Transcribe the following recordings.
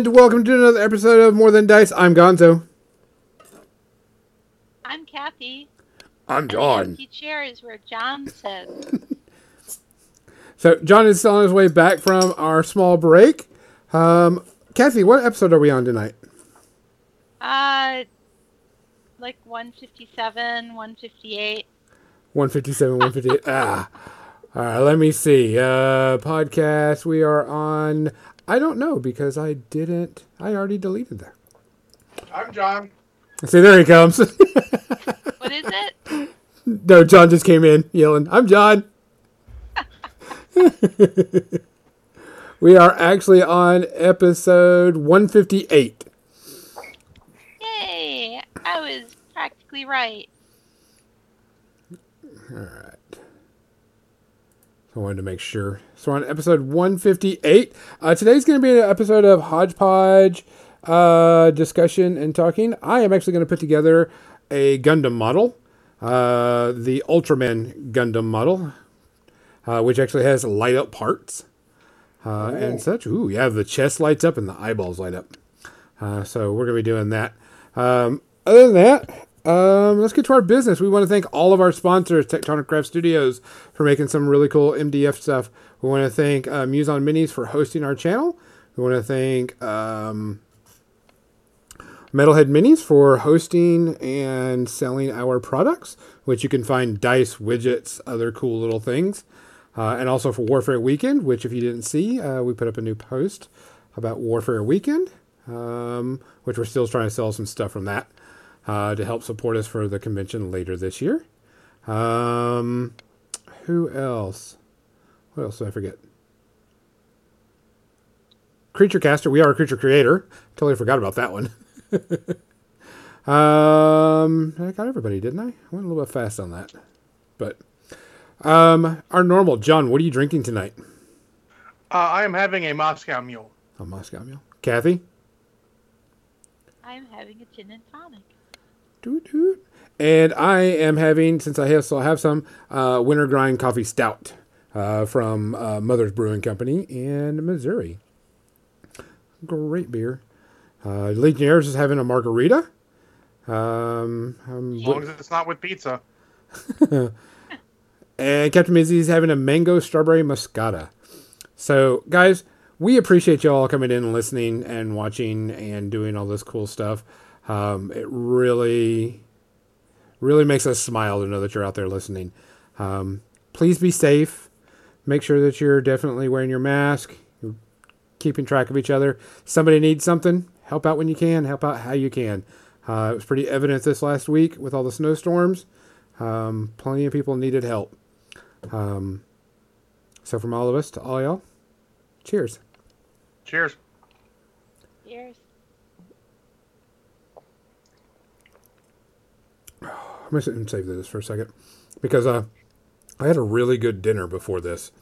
And welcome to another episode of More Than Dice. I'm Gonzo. I'm Kathy. I'm And John. the empty chair is where John says. So John is on his way back from our small break. Um, Kathy, what episode are we on tonight? Uh, like 157, 158. 157, 158. ah. All right, let me see. Uh, podcast, we are on. I don't know because I didn't. I already deleted that. I'm John. See, there he comes. What is it? no, John just came in yelling, I'm John. we are actually on episode 158. Yay! I was practically right. All right. I wanted to make sure. So we're on episode 158. Uh, today's going to be an episode of hodgepodge uh, discussion and talking. I am actually going to put together a Gundam model, uh, the Ultraman Gundam model, uh, which actually has light up parts uh, and such. Ooh, yeah, the chest lights up and the eyeballs light up. Uh, so we're going to be doing that. Um, other than that, um, let's get to our business. We want to thank all of our sponsors, Tectonic Craft Studios, for making some really cool MDF stuff. We want to thank uh, Muson Minis for hosting our channel. We want to thank um, Metalhead Minis for hosting and selling our products, which you can find dice, widgets, other cool little things. Uh, and also for Warfare Weekend, which if you didn't see, uh, we put up a new post about Warfare Weekend, um, which we're still trying to sell some stuff from that uh, to help support us for the convention later this year. Um, who else? What else did I forget? Creature Caster. We are a creature creator. Totally forgot about that one. um, I got everybody, didn't I? I went a little bit fast on that, but um, our normal John. What are you drinking tonight? Uh, I am having a Moscow Mule. A Moscow Mule. Kathy. I'm having a gin and tonic. And I am having, since I have still have some, uh, Winter Grind Coffee Stout uh, from uh, Mother's Brewing Company in Missouri. Great beer. Uh, Legionnaires is having a margarita. Um, I'm As long as it's not with pizza. and Captain Mizzy is having a mango strawberry muscata. So, guys, we appreciate you all coming in and listening and watching and doing all this cool stuff. Um, it really, really makes us smile to know that you're out there listening. Um, please be safe. Make sure that you're definitely wearing your mask. You're keeping track of each other. Somebody needs something. Help out when you can. Help out how you can. Uh, it was pretty evident this last week with all the snowstorms. Um, plenty of people needed help. Um, so from all of us to all y'all, cheers. Cheers. Cheers. I'm gonna save this for a second because uh, I had a really good dinner before this.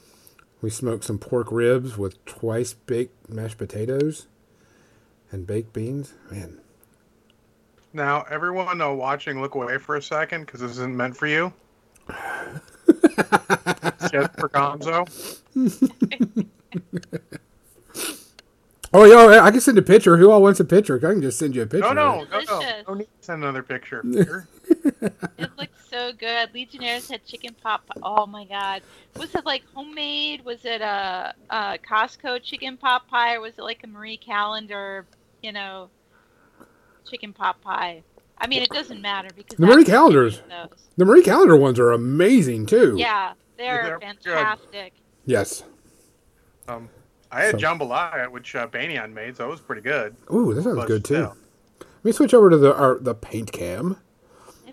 We smoked some pork ribs with twice baked mashed potatoes and baked beans. Man, Now, everyone uh, watching, look away for a second because this isn't meant for you. Just for Gonzo. oh yeah, I can send a picture. Who all wants a picture? I can just send you a picture. No, no, no, no. Delicious. No need to send another picture. Here. It looks so good. Legionnaires had chicken pot. pie- Oh my god. Was it like homemade? Was it a, a Costco chicken pot pie, or was it like a Marie Callender, you know, chicken pot pie? I mean, it doesn't matter because The Marie was Callender's- eating. The Marie Callender ones are amazing too. Yeah, they're They're good. fantastic. Yes. Um, I had So- jambalaya, which uh, Banyan made, so it was pretty good. Ooh, that sounds But good too. still. Let me switch over to the our, the paint cam.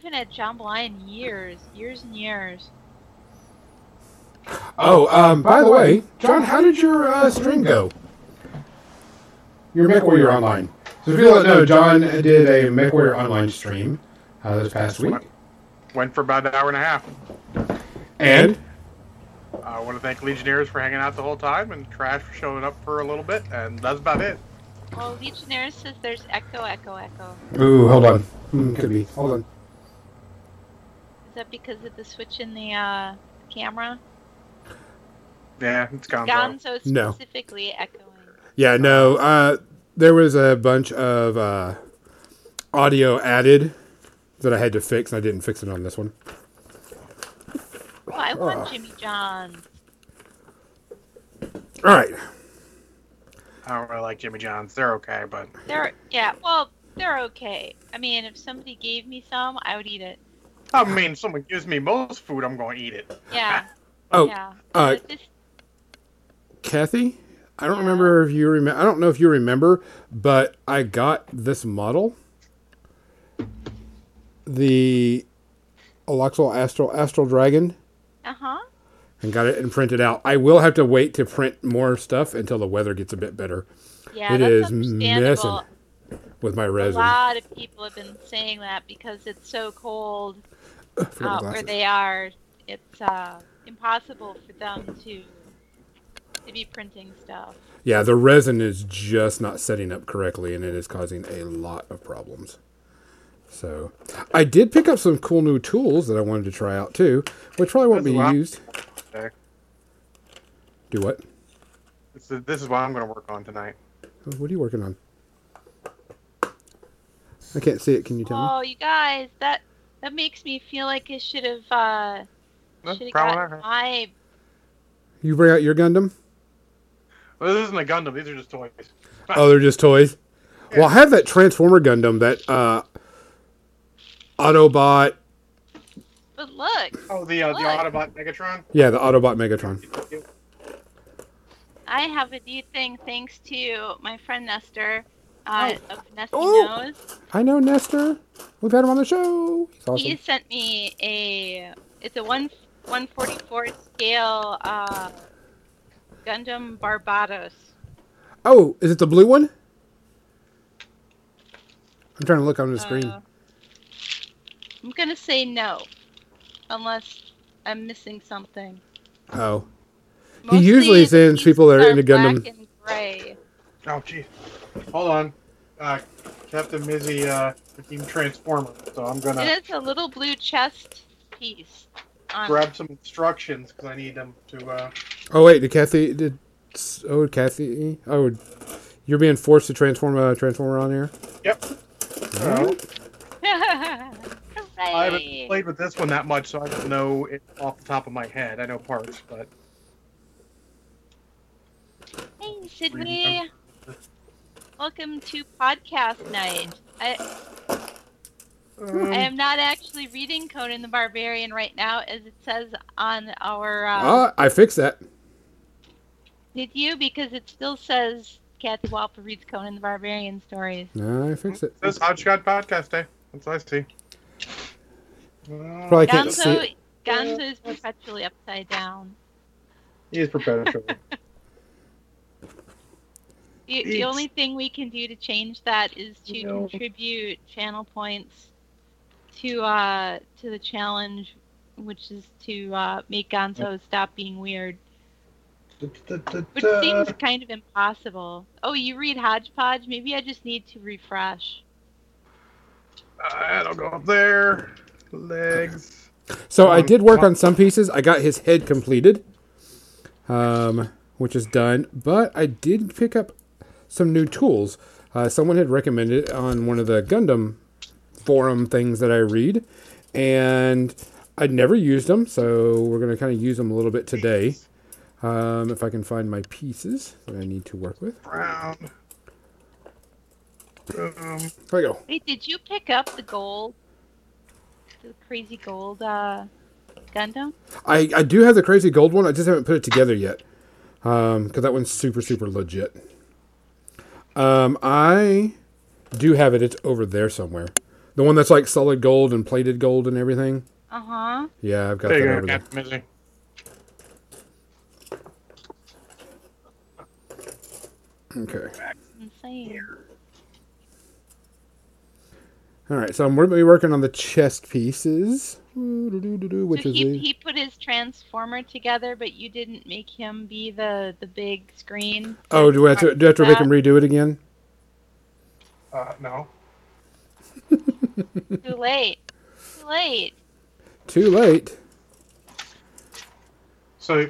I haven't had jambalaya in years, years and years. Oh, um, by the way, John, how did your uh, stream go? Your MechWarrior Online. So if you don't know, John did a MechWarrior Online stream uh, this past week. Went for about an hour and a half. And I want to thank Legionnaires for hanging out the whole time and Trash for showing up for a little bit, and that's about it. Well, Legionnaire says there's echo, echo, echo. ooh, hold on, Hmm, could be. Hold on. Is that because of the switch in the uh, camera? Yeah, it's Gone Gonzo No. specifically echoing. Yeah, no. Uh, there was a bunch of uh, audio added that I had to fix, and I didn't fix it on this one. Oh, I want Oh. Jimmy John. All right. I don't really like Jimmy John's. They're okay, but They're yeah, well, they're okay. I mean, if somebody gave me some, I would eat it. I mean, if someone gives me most food, I'm going to eat it. Yeah. Oh, yeah. uh, It's Kathy, I don't Yeah. remember if you remember. I don't know if you remember, but I got this model, the Aloxal Astral Astral Dragon, uh-huh. and got it and printed out. I will have to wait to print more stuff until the weather gets a bit better Yeah, It that's is understandable. with my resin. A lot of people have been saying that because it's so cold Forgot my uh, where they are. It's uh, impossible for them to to be printing stuff. Yeah, the resin is just not setting up correctly, and it is causing a lot of problems. So, I did pick up some cool new tools that I wanted to try out too, which probably won't That's be used. Okay. Do what? This is, this is what I'm going to work on tonight. What are you working on? I can't see it. Can you tell me? Oh, you guys, that that makes me feel like I should have uh, That's should have probably got not- my. You bring out your Gundam? Well, this isn't a Gundam. These are just toys. Oh, they're just toys. Well, I have that Transformer Gundam, that uh, Autobot. But look, Oh, the uh, the Autobot Megatron. Yeah, the Autobot Megatron. I have a new thing thanks to my friend Nestor uh, of Nesty Oh. Knows. I know Nestor. We've had him on the show. He's awesome. He sent me a. It's a one 144 scale uh, Gundam Barbatos. Oh, is it the blue one? I'm trying to look on the screen. Uh, I'm gonna say no, unless I'm missing something. oh, He usually sends people that are pieces into Gundam. Black and gray. Oh, gee. Hold on. Uh, Captain Mizzy uh, became Transformer, so I'm going to It is a little blue chest piece. On grab some instructions because I need them to. Uh, oh wait, did Kathy? Did oh Kathy? Oh, you're being forced to transform a transformer on here. yep. I haven't played with this one that much, so I don't know it off the top of my head. I know parts, but Hey, Sydney. Welcome to podcast night. I, um, I am not actually reading Conan the Barbarian right now, as it says on our. Uh, Ah, I fixed that. Did you? Because it still says Kathy Walper reads Conan the Barbarian stories. No, I fixed it. this Hodgepodge Podcast Day. That's what I see. Probably can't. Gonzo, It. Gonzo is perpetually upside down. he is perpetual. The, the only thing we can do to change that is to No. contribute channel points to uh to the challenge, which is to uh, make Gonzo stop being weird, which seems kind of impossible. Oh, you read Hodgepodge? Maybe I just need to refresh. I don't go up there. Legs. So I did work on some pieces. I got his head completed, um, which is done. But I did pick up some new tools. Uh, someone had recommended it on one of the Gundam forum things that I read, and I'd never used them, so we're going to kind of use them a little bit today. Um, if I can find my pieces that I need to work with. Brown. Um, There we go. Wait, did you pick up the gold? The crazy gold uh, Gundam? I, I do have the crazy gold one. I just haven't put it together yet. Um, because that one's super, super legit. Um, I do have it. It's over there somewhere. The one that's like solid gold and plated gold and everything. Uh huh. Yeah, I've got there that you go, over there. Captain Okay. Insane. All right. So I'm going to be working on the chest pieces, which so is he, the, he put his transformer together, but you didn't make him be the the big screen. oh, do I have to do I have to make him redo it again? Uh, no. Too late. Too late. Too late. So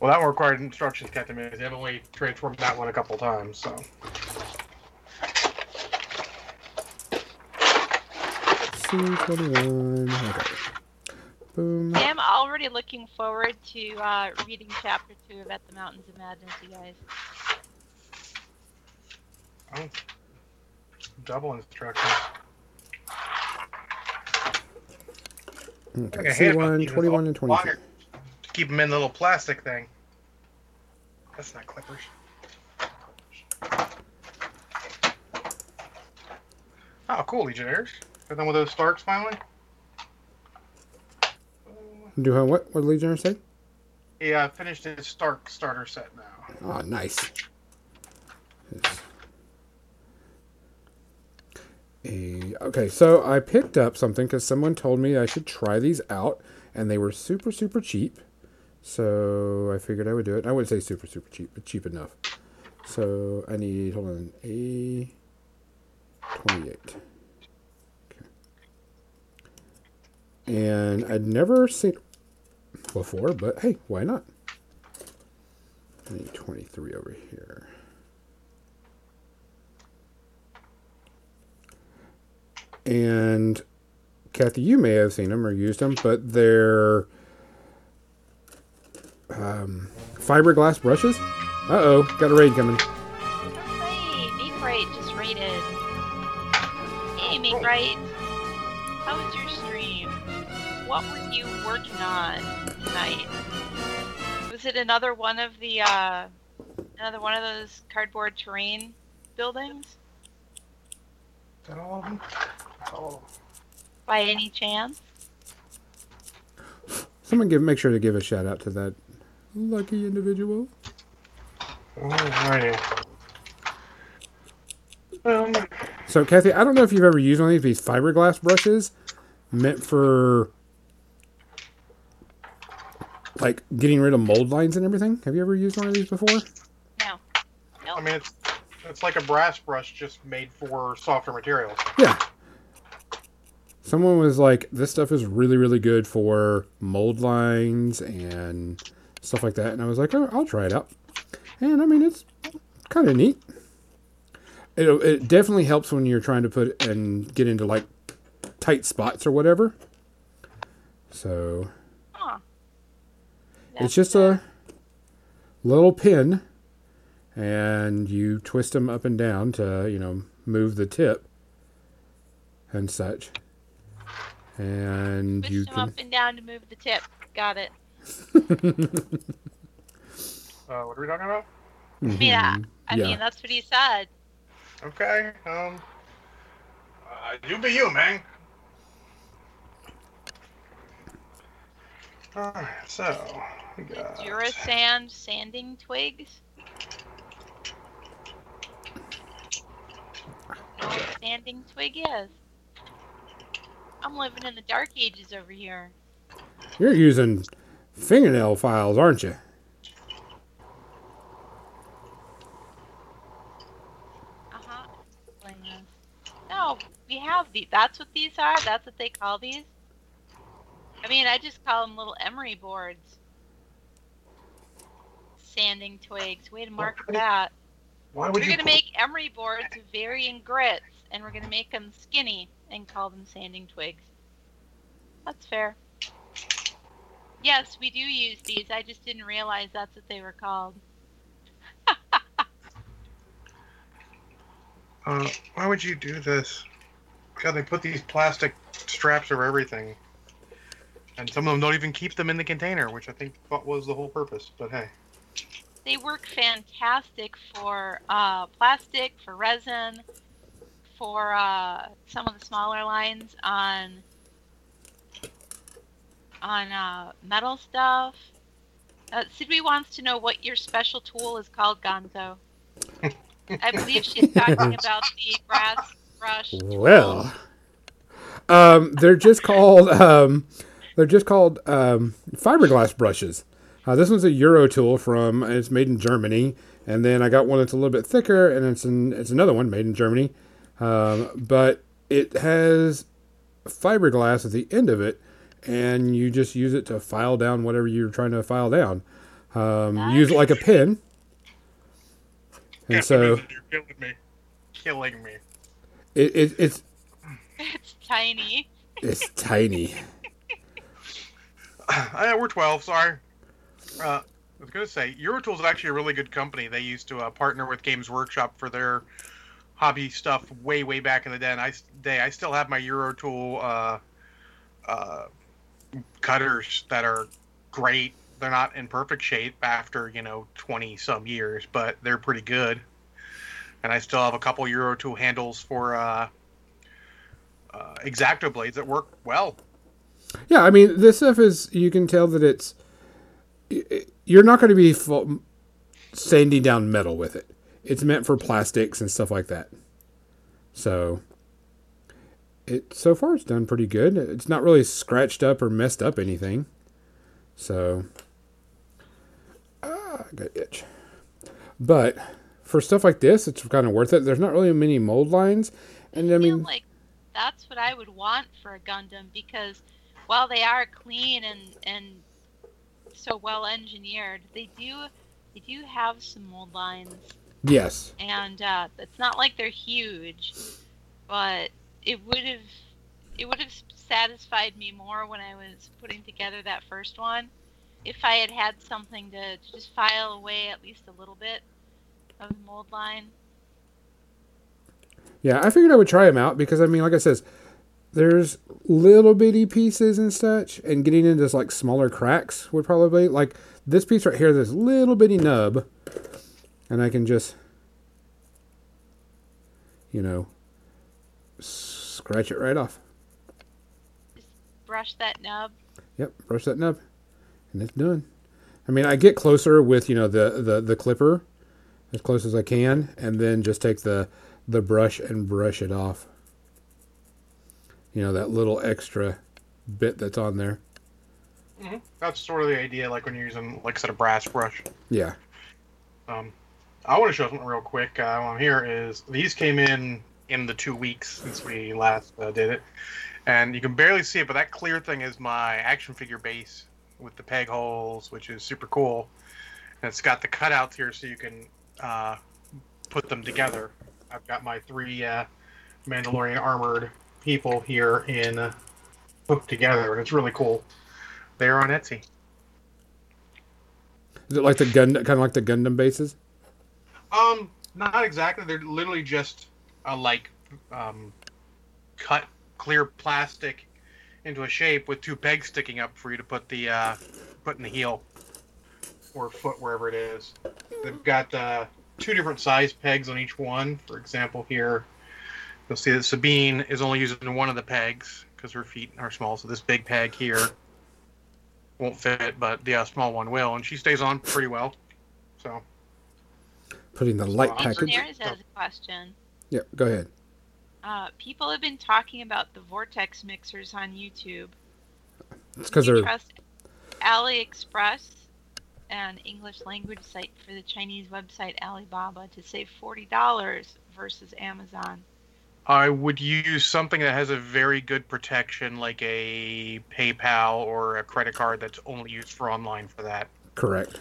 Well, that one required instructions, Captain Mizzy. I've only transformed that one a couple times, so. C21. Okay. Boom. I am already looking forward to uh, reading chapter two of At the Mountains of Madness, you guys. Oh. Double instructions. Okay. Like a handbook, C1, you know, 21, and 22. to Keep them in the little plastic thing. That's not clippers. Oh, cool, Legionnaires. They're done with those Starks finally? Do her what? What did Legion say? Yeah, I finished his Stark starter set now. Oh, nice. Yes. A, okay, so I picked up something because someone told me I should try these out, and they were super, super cheap. So I figured I would do it. I wouldn't say super, super cheap, but cheap enough. So I need, hold on, A28. And I'd never seen before, but hey, why not? I need 23 over here. And Kathy, you may have seen them or used them, but they're um, fiberglass brushes. Uh oh, got a raid coming. You working on tonight? Was it another one of the, uh, another one of those cardboard terrain buildings? Is that all of them? That's all of them. By any chance? Someone give make sure to give a shout out to that lucky individual. Alrighty. Um, So, Kathy, I don't know if you've ever used one of these fiberglass brushes meant for like getting rid of mold lines and everything. Have you ever used one of these before? No. Nope. I mean, it's it's like a brass brush just made for softer materials. Yeah. Someone was like, "This stuff is really, really good for mold lines and stuff like that," and I was like, "Oh, I'll try it out." And I mean, it's kind of neat. It it definitely helps when you're trying to put and get into like tight spots or whatever. So Huh. It's just a little pin, and you twist them up and down to you know move the tip and such. And Twist you them can up and down to move the tip. Got it. Uh, what are we talking about? Yeah. I Yeah. mean, that's what he said. Okay. Um. Uh, you be you, man. Alright, so we The got. Durasand sanding twigs. Know what a sanding twig is. I'm living in the dark ages over here. You're using fingernail files, aren't you? Uh huh. No, we have these. That's what these are. That's what they call these. I mean, I just call them little emery boards. Sanding twigs. Way to mark Okay. that. Why would We're you? gonna make emery boards of varying grits, and we're gonna make them skinny and call them sanding twigs. That's fair. Yes, we do use these. I just didn't realize that's what they were called. Uh, why would you do this? God, they put these plastic straps over everything, and some of them don't even keep them in the container, which I think was the whole purpose. But hey, They work fantastic for uh, plastic, for resin, for uh, some of the smaller lines on on uh, metal stuff. Uh, Sidney wants to know what your special tool is called, Gonzo. I believe she's talking about the brass brush. tool. Well, um, they're just called um, they're just called um, fiberglass brushes. Uh, this one's a Euro tool from it's made in Germany, and then I got one that's a little bit thicker, and it's an, it's another one made in Germany, um, but it has fiberglass at the end of it, and you just use it to file down whatever you're trying to file down. Um, Nice. use it like a pen. And Yeah, so you're killing me. Killing me. it, it, it's It's tiny. it's tiny. Uh, we're 12, sorry. Uh, I was going to say, Eurotool is actually a really good company. They used to uh, partner with Games Workshop for their hobby stuff way, way back in the day. And I. I still have my Eurotool uh, uh, cutters that are great. They're not in perfect shape after, you know, 20 some years, but they're pretty good. And I still have a couple Eurotool handles for uh, uh, X-Acto blades that work well. Yeah, I mean, this stuff is you can tell that it's you're not going to be sanding down metal with it. It's meant for plastics and stuff like that. So it so far it's done pretty good. It's not really scratched up or messed up anything. So ah, I got itch. But for stuff like this, it's kind of worth it. There's not really many mold lines, and I I feel mean, like that's what I would want for a Gundam because while they are clean and and so well engineered, they do they do have some mold lines, yes, and uh, it's not like they're huge, but it would have it would have satisfied me more when I was putting together that first one if I had had something to, to just file away at least a little bit of the mold line. Yeah, I figured I would try them out because I mean, like I says, there's little bitty pieces and such, and getting into like smaller cracks would probably like this piece right here. This little bitty nub, and I can just, you know, scratch it right off. Just brush that nub. Yep, brush that nub, and it's done. I mean, I get closer with you know the the the clipper, as close as I can, and then just take the the brush and brush it off. You know that little extra bit that's on there. That's sort of the idea, like when you're using, like I said, a brass brush. Yeah. Um, I want to show something real quick uh, while I'm here. Is these came in in the two weeks since we last uh, did it, and you can barely see it, but that clear thing is my action figure base with the peg holes, which is super cool. And it's got the cutouts here, so you can uh, put them together. I've got my three uh, Mandalorian armored people here in hooked together, and it's really cool. They're on Etsy. Is it like the gun, kind of like the Gundam bases? Um, not exactly. They're literally just a like um, cut clear plastic into a shape with two pegs sticking up for you to put the uh, put in the heel or foot wherever it is. They've got uh, two different size pegs on each one. For example, here you'll see that Sabine is only using one of the pegs because her feet are small. So this big peg here won't fit, but the uh, small one will, and she stays on pretty well. So. Putting the light Well, package. Engineers has a question. Yeah, go ahead. Uh, people have been talking about the vortex mixers on YouTube. It's because they're trust AliExpress, an English language site for the Chinese website Alibaba, to save forty dollars versus Amazon. I would use something that has a very good protection, like a PayPal or a credit card that's only used for online for that. correct.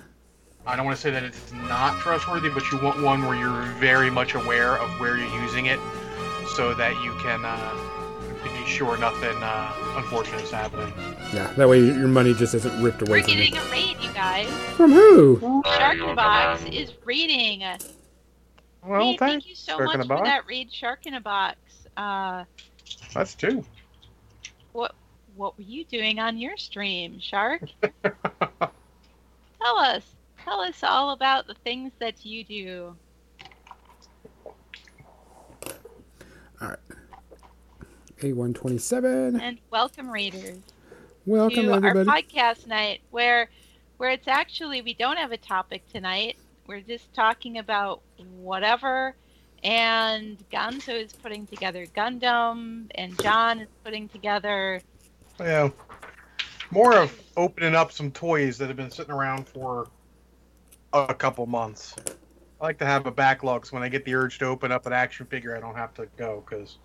I don't want to say that it's not trustworthy, but you want one where you're very much aware of where you're using it so that you can uh, be sure nothing uh, unfortunate is happening. Yeah, that way your money just isn't ripped away We're from getting you. a raid, you guys. From who? Sharkin is raiding. Well, hey, thank you so Shark much for that raid, Shark in a Box. Uh, That's two. what what were you doing on your stream, Shark? Tell us. Tell us all about the things that you do. All right. A127. And welcome, Raiders. Welcome, to everybody. our podcast night where where it's actually we don't have a topic tonight. We're just talking about whatever and Gonzo is putting together Gundam and John is putting together Yeah. More of opening up some toys that have been sitting around for a couple months. I like to have a backlog so when I get the urge to open up an action figure, I don't have to go because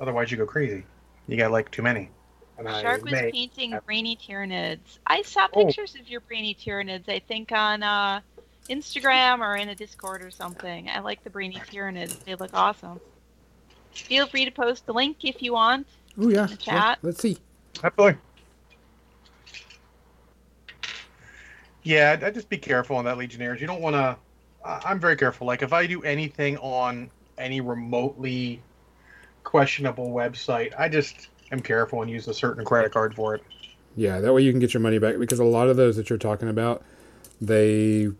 otherwise you go crazy. You got like too many. And I Shark was painting brainy Tyranids. I saw Oh. pictures of your brainy Tyranids. I think, on uh, Instagram or in a Discord or something. I like the brainy Tyranids. They look awesome. Feel free to post the link if you want. Oh yeah. the yeah. chat. Let's see. Absolutely. Yeah, I'd, I'd just be careful on that Legionnaires. You don't want to. I'm very careful. Like if I do anything on any remotely questionable website, I just am careful and use a certain credit card for it. Yeah, that way you can get your money back because a lot of those that you're talking about, they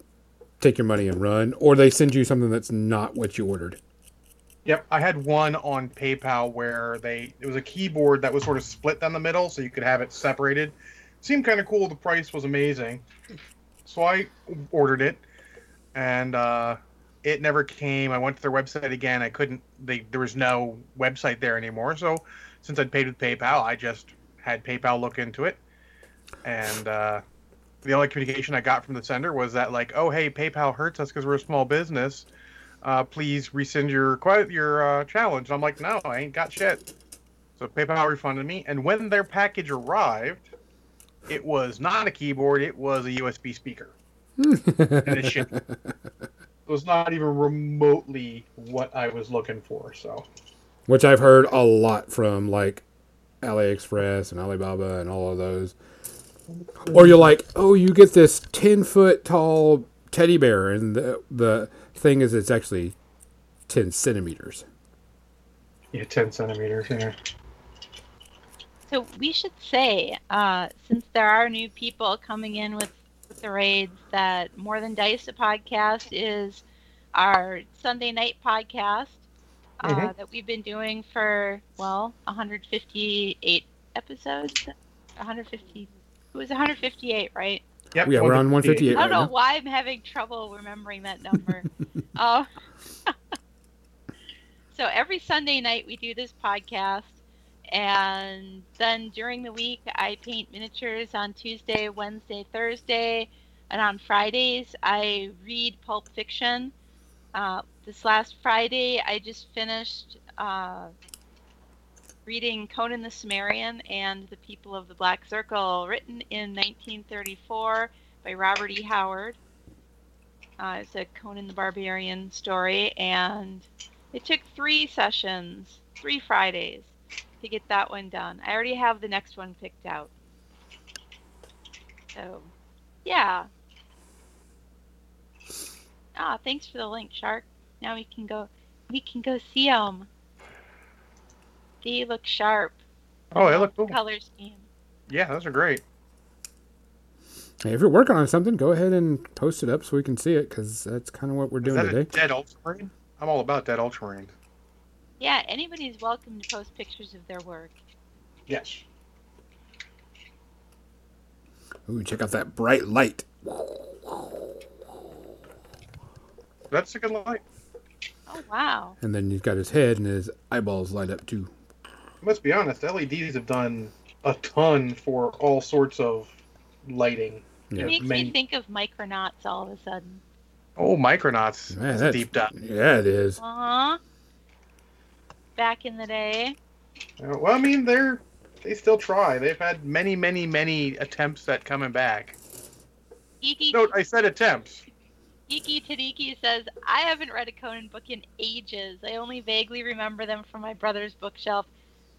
take your money and run, or they send you something that's not what you ordered. Yep, I had one on PayPal where they it was a keyboard that was sort of split down the middle, so you could have it separated. Seemed kind of cool. The price was amazing, so I ordered it, and uh, it never came. I went to their website again. I couldn't. They there was no website there anymore. So since I'd paid with PayPal, I just had PayPal look into it, and uh, the only communication I got from the sender was that like, oh hey, PayPal hurts us because we're a small business uh, please rescind your your uh, challenge. And I'm like, no, I ain't got shit. So PayPal refunded me, and when their package arrived, it was not a keyboard; it was a USB speaker. and it shipped. It was not even remotely what I was looking for. So Which I've heard a lot from like AliExpress and Alibaba and all of those. Or you're like, oh, you get this ten foot tall teddy bear, and the the thing is, it's actually ten centimeters. yeah, ten centimeters. Yeah. So we should say, uh, since there are new people coming in with, with the raids, that More Than Dice, a podcast, is our Sunday night podcast uh, Mhm. that we've been doing for, well, 158 episodes. 150. It was 158, right? Yep. Yeah, we're on 158 I don't right know now. why I'm having trouble remembering that number. uh, so every Sunday night we do this podcast, and then during the week I paint miniatures on Tuesday, Wednesday, Thursday, and on Fridays I read pulp fiction. Uh, this last Friday I just finished uh, reading Conan the Cimmerian and the People of the Black Circle, written in 1934 by Robert E. Howard. Uh, it's a Conan the Barbarian story, and it took three sessions, three Fridays, to get that one done. I already have the next one picked out. So, yeah. Ah, thanks for the link, Shark. Now we can go. We can go see them. They look sharp. Oh, they look cool. Color scheme. Yeah, those are great. Hey, if you're working on something, go ahead and post it up so we can see it because that's kind of what we're Is doing that a today. dead ultramarine? I'm all about dead ultramarines. Yeah, anybody's welcome to post pictures of their work. Yes. Ooh, check out that bright light. That's a good light. Oh wow. And then he's got his head and his eyeballs light up too. Let's be honest, LEDs have done a ton for all sorts of lighting. Yeah. It makes many- me think of Micronauts all of a sudden. Oh, Micronauts. Man, That's deep dive. Yeah, it is. Uh-huh. Back in the day. Uh, Well, I mean, they're they still try. They've had many, many, many attempts at coming back. Geeky, No, I said attempts. Geeky Tadiki says, I haven't read a Conan book in ages. I only vaguely remember them from my brother's bookshelf.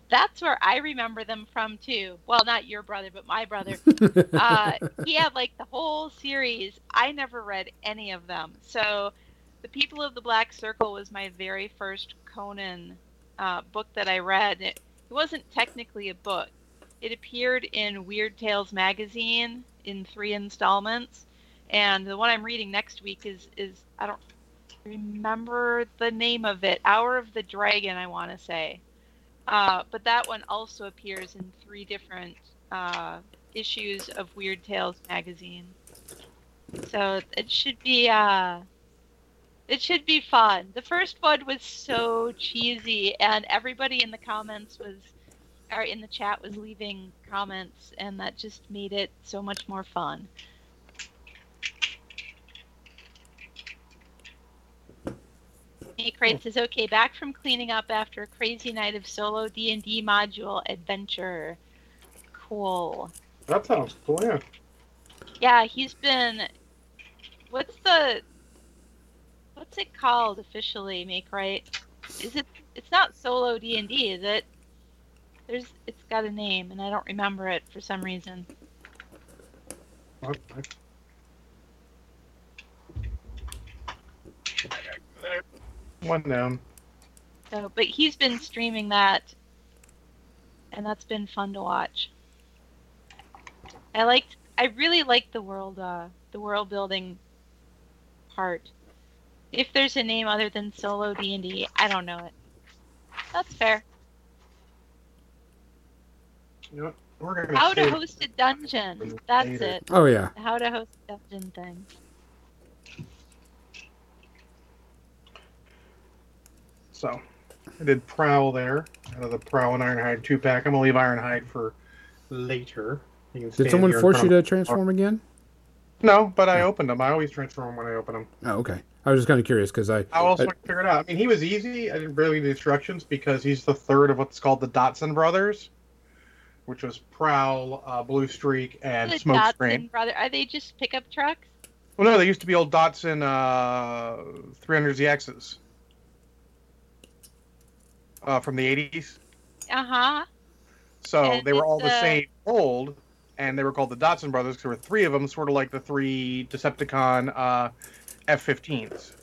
That's where I remember them from too. Well, not your brother, but my brother. uh, he had like the whole series. I never read any of them. So, The People of the Black Circle was my very first Conan uh, book that I read. It, it wasn't technically a book. It appeared in Weird Tales magazine in three installments, and the one I'm reading next week is is I don't remember the name of it. Hour of the Dragon, I want to say. Uh, but that one also appears in three different uh, issues of Weird Tales magazine. So it should be uh, it should be fun. The first one was so cheesy, and everybody in the comments was, or in the chat was leaving comments, and that just made it so much more fun. Nate says, "Okay, back from cleaning up after a crazy night of solo D and D module adventure." cool. That sounds cool. Yeah. Yeah, he's been. What's the? What's it called officially? Make right? Is it? It's not solo D and D, is it? There's. It's got a name, and I don't remember it for some reason. One down. So, but he's been streaming that, and that's been fun to watch. I liked. I really liked the world. Uh, the world building part. If there's a name other than solo D and D, I don't know it. That's fair. You know what? We're gonna How to host a dungeon. That's Later. it. Oh yeah. How to host a dungeon thing. So, I did Prowl there out of the Prowl and Ironhide two pack. I'm gonna leave Ironhide for later. Did someone force you to transform again? No, but I opened them. I always transform when I open them. Oh, okay. I was just kind of curious because I. How else I- would I figure it out? I mean, he was easy. I didn't really read the instructions because he's the third of what's called the Datsun brothers, which was Prowl, uh, Blue Streak, and the Smokescreen. Datsun brother. Are they just pickup trucks? Well, no, they used to be old Datsun uh, 300ZXs uh, from the 80s. Uh huh. So And they were all the uh, same old, and they were called the Datsun brothers because there were three of them, sort of like the three Decepticon uh, F-15s.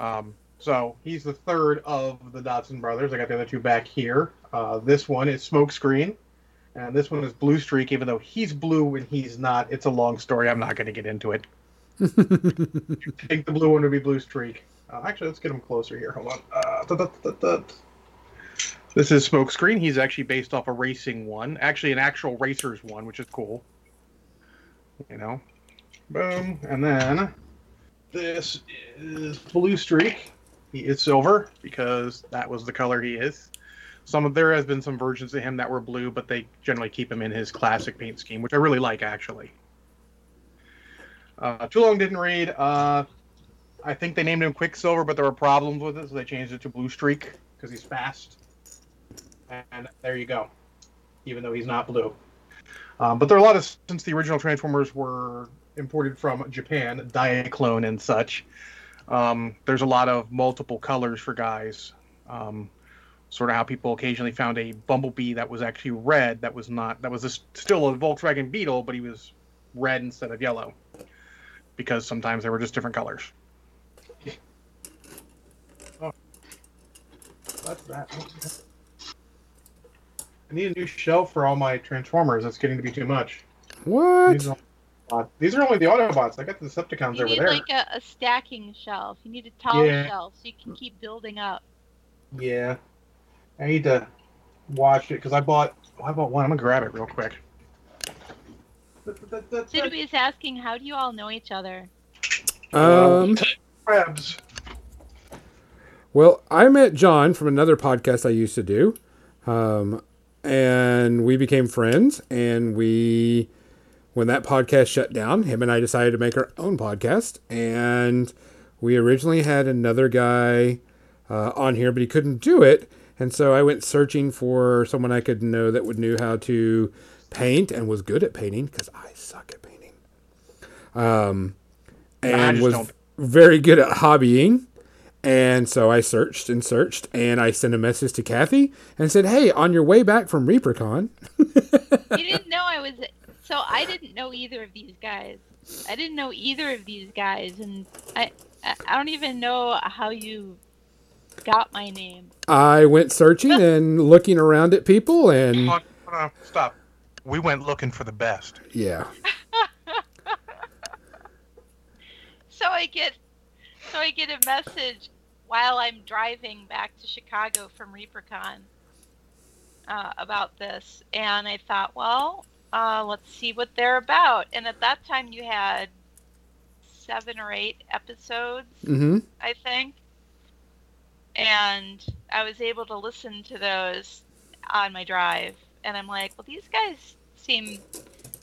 Um, so he's the third of the Datsun brothers. I got the other two back here. Uh, this one is Smokescreen, and this one is Blue Streak. Even though he's blue and he's not, it's a long story. I'm not going to get into it. Take the blue one to be Blue Streak. Uh, actually, let's get him closer here. Hold on. Uh, da, da, da. This is Smokescreen. He's actually based off a racing one, actually an actual racers one, which is cool. You know, boom, and then this is Blue Streak. He is silver because that was the color he is. Some of there has been some versions of him that were blue, but they generally keep him in his classic paint scheme, which I really like actually. Uh, too long didn't read. Uh, I think they named him Quicksilver, but there were problems with it, so they changed it to Blue Streak because he's fast. And there you go. Even though he's not blue. Um, but there are a lot of since the original Transformers were imported from Japan, Diaclone and such. Um, there's a lot of multiple colors for guys. Um, sort of how people occasionally found a Bumblebee that was actually red. That was not. That was a, still a Volkswagen Beetle, but he was red instead of yellow because sometimes they were just different colors. That's that. I need a new shelf for all my Transformers. That's getting to be too much. what? These are, uh, these are only the Autobots. I got the Decepticons You over need there. like a, a stacking shelf. You need a tall Yeah. shelf so you can keep building up. Yeah, I need to watch it because I bought. oh, I bought one. I'm gonna grab it real quick. Sidney is asking, how do you all know each other? Um. Crabs. Well, I met John from another podcast I used to do, um, and we became friends. And we, when that podcast shut down, him and I decided to make our own podcast. And we originally had another guy uh, on here, but he couldn't do it. And so I went searching for someone I could know that would knew how to paint and was good at painting because I suck at painting. Um, and was don't. very good at hobbying. And so I searched and searched, and I sent a message to Kathy and said, "Hey, on your way back from ReaperCon, You didn't know I was. So I didn't know either of these guys. I didn't know either of these guys, and I I I don't even know how you got my name. I went searching and looking around at people, and Hold on, hold on, stop. We went looking for the best. yeah, So I get, so I get a message while I'm driving back to Chicago from ReaperCon uh, about this, and I thought, well, uh, let's see what they're about. And at that time, you had seven or eight episodes, hmm I think, and I was able to listen to those on my drive, and I'm like, well, these guys seem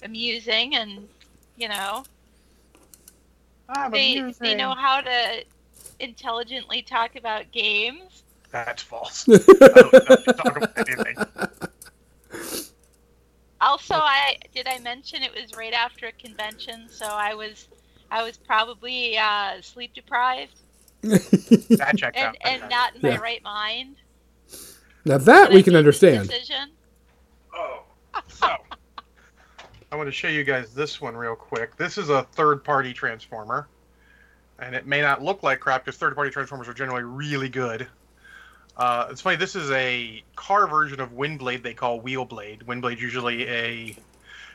amusing, and you know, I'm they they know how to intelligently talk about games. That's false. I don't know if you talk about anything. Also, I did I mention it was right after a convention, so I was I was probably uh, sleep deprived That checked and, out. and not in my Yeah. right mind. now that when we I can understand. Decision. Oh, so I want to show you guys this one real quick. This is a third-party transformer, and it may not look like crap because third-party transformers are generally really good. Uh, it's funny. This is a car version of Windblade. They call Wheelblade. Windblade's usually a.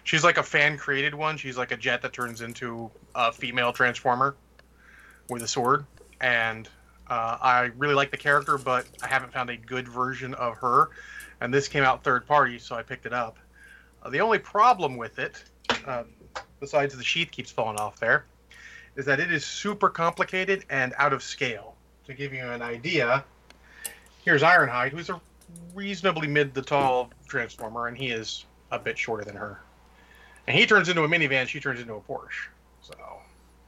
She's like a fan-created one. She's like a jet that turns into a female transformer with a sword, and uh, I really like the character, but I haven't found a good version of her and this came out third party, so I picked it up. Uh, the only problem with it, uh, besides the sheath keeps falling off there, is that it is super complicated and out of scale. To give you an idea, here's Ironhide, who's a reasonably mid to tall transformer, and he is a bit shorter than her. And he turns into a minivan, she turns into a Porsche. So,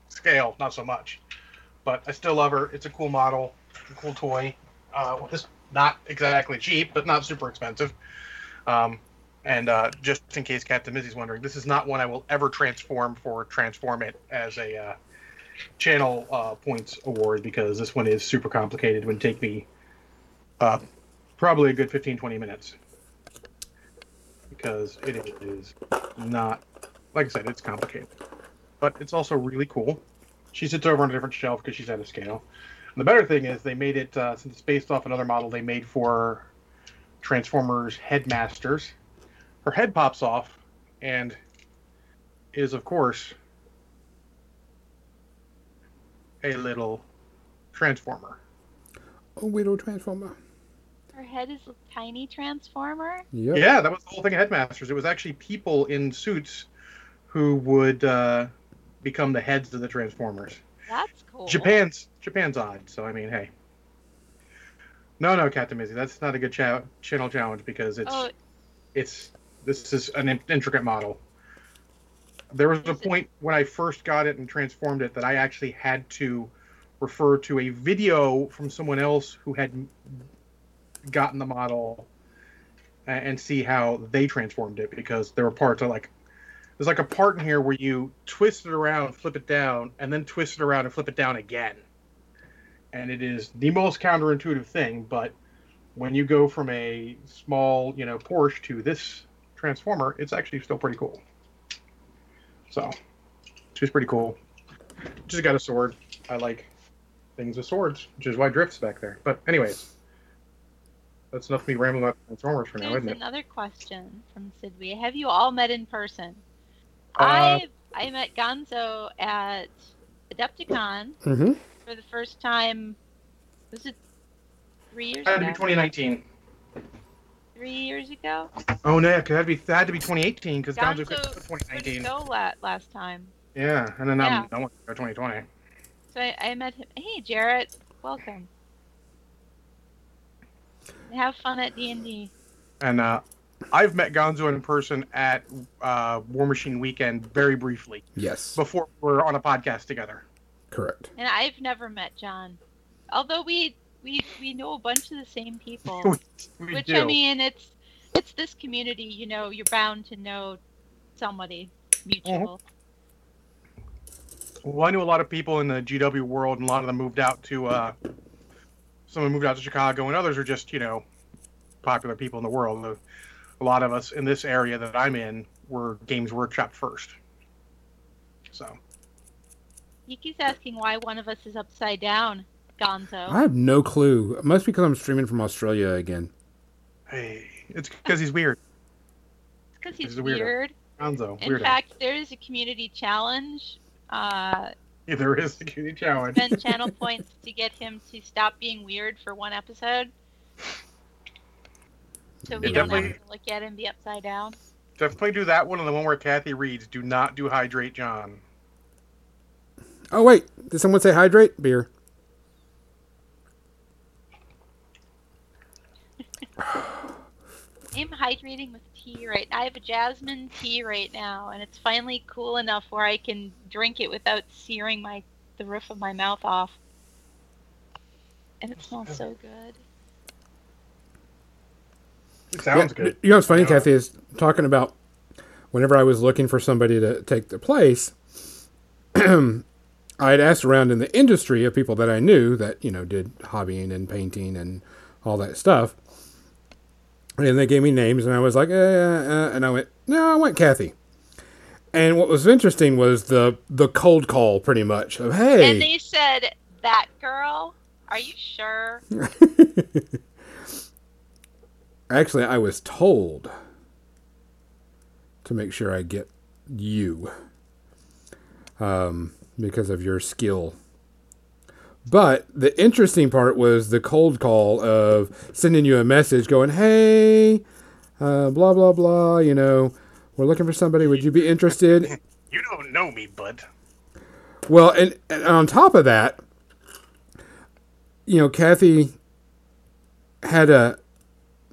scale, not so much. But I still love her. It's a cool model, a cool toy. Uh, well, this not exactly cheap, but not super expensive. Um, and uh, just in case Captain Mizzy's wondering, this is not one I will ever transform for Transform It as a uh, channel uh, points award because this one is super complicated. It would take me uh, probably a good 15, 20 minutes because it is not, like I said, it's complicated. But it's also really cool. She sits over on a different shelf because she's out of scale. And the better thing is they made it uh, since it's based off another model they made for Transformers Headmasters. Her head pops off and is of course a little transformer. A Widow Transformer. Her head is a tiny transformer. Yep. Yeah, that was the whole thing of Headmasters. It was actually people in suits who would uh, become the heads of the Transformers. That's cool. Japan's Japan's odd, so I mean, hey. No, no, Captain Mizzy, that's not a good cha- channel challenge because it's Oh, it's this is an in- intricate model. There was a point when I first got it and transformed it that I actually had to refer to a video from someone else who had gotten the model and see how they transformed it because there were parts of like there's like a part in here where you twist it around, flip it down, and then twist it around and flip it down again. And it is the most counterintuitive thing, but when you go from a small, you know, Porsche to this transformer, it's actually still pretty cool. So, she's pretty cool. Just got a sword. I like things with swords, which is why Drift's back there. But anyways, that's enough of me rambling about Transformers for now, There's isn't it? another question from Sidwee. Have you all met in person? Uh, I I met Gonzo at Adepticon Mm-hmm. for the first time. Was it three years Had to be ago? 2019. Three years ago. Oh no, it had to be that had to be 2018 because Gonzo Gonzo could couldn't 2019. go la- last time, Yeah, and then Yeah. I'm I want to 2020. so I, I met him. Hey, Jarrett, welcome. Have fun at D and D. And uh, I've met Gonzo in person at uh, Warmachine Weekend very briefly Yes. before we were on a podcast together. Correct. And I've never met John, although we we we know a bunch of the same people. we Which do. I mean, it's it's this community. You know, you're bound to know somebody mutual. Well, I knew a lot of people in the GW world, and a lot of them moved out to. Uh, some moved out to Chicago, and others are just you know popular people in the world. A- A lot of us in this area that I'm in were Games Workshop first. So Yuki's asking why one of us is upside down. Gonzo. I have no clue. It must be because I'm streaming from Australia again. hey, it's because he's weird. It's because he's he's a weirdo. weird. Gonzo, In weirdo. fact, there is a community challenge. Uh, Yeah, there is a community challenge. spend channel points to get him to stop being weird for one episode. So we Yeah, don't have to look at him be upside down. Definitely do that one and the one where Kathy reads, "Do not do hydrate, John." Oh wait, did someone say hydrate? Beer. I'm hydrating with tea right now. I have a jasmine tea right now, and it's finally cool enough where I can drink it without searing my the roof of my mouth off. And it smells so good. It sounds Yeah, good. You know what's funny, Yeah. Kathy, is talking about whenever I was looking for somebody to take the place, I'd asked around in the industry of people that I knew that you know did hobbying and painting and all that stuff, and they gave me names, and I was like, eh, uh, and I went, no, I went Kathy. And what was interesting was the the cold call, pretty much of hey. And they said that girl. Are you sure? Actually, I was told to make sure I get you um, because of your skill. But the interesting part was the cold call of sending you a message going, hey, uh, blah, blah, blah, you know, we're looking for somebody. Would you be interested? You don't know me, bud. Well, and, and on top of that, you know, Kathy had a,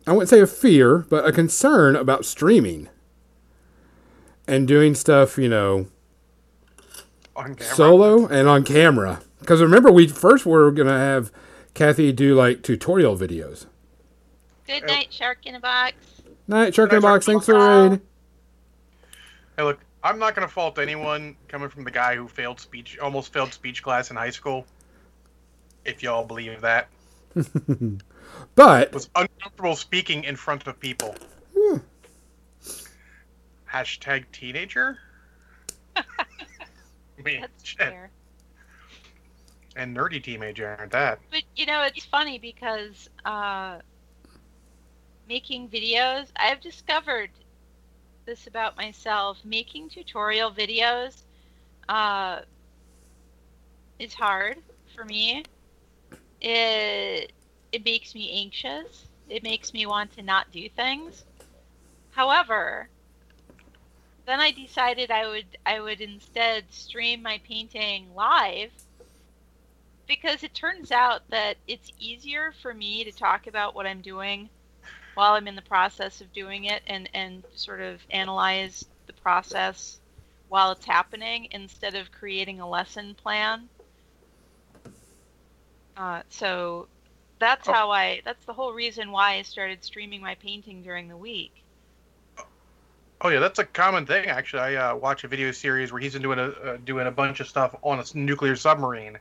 I wouldn't say a fear, but a concern about streaming and doing stuff, you know, On camera. solo and on camera. Because remember, we first were going to have Kathy do like tutorial videos. Good night, shark in a box. Night, Shark in a Box, thanks for the raid. Hey, look, I'm not gonna fault anyone coming from the guy who failed speech, almost failed speech class in high school. If y'all believe that, But was uncomfortable speaking in front of people. Hmm. Hashtag teenager. I mean, That's shit. fair. And nerdy teenager, aren't that? But you know, it's funny because uh, making videos, I've discovered this about myself. Making tutorial videos uh, is hard for me. It it makes me anxious. It makes me want to not do things. However, then I decided I would I would instead stream my painting live because it turns out that it's easier for me to talk about what I'm doing while I'm in the process of doing it and, and sort of analyze the process while it's happening instead of creating a lesson plan. Uh, so that's Oh. how I, that's the whole reason why I started streaming my painting during the week. Oh yeah, that's a common thing. Actually, I uh, watch a video series where he's doing a uh, doing a bunch of stuff on a nuclear submarine,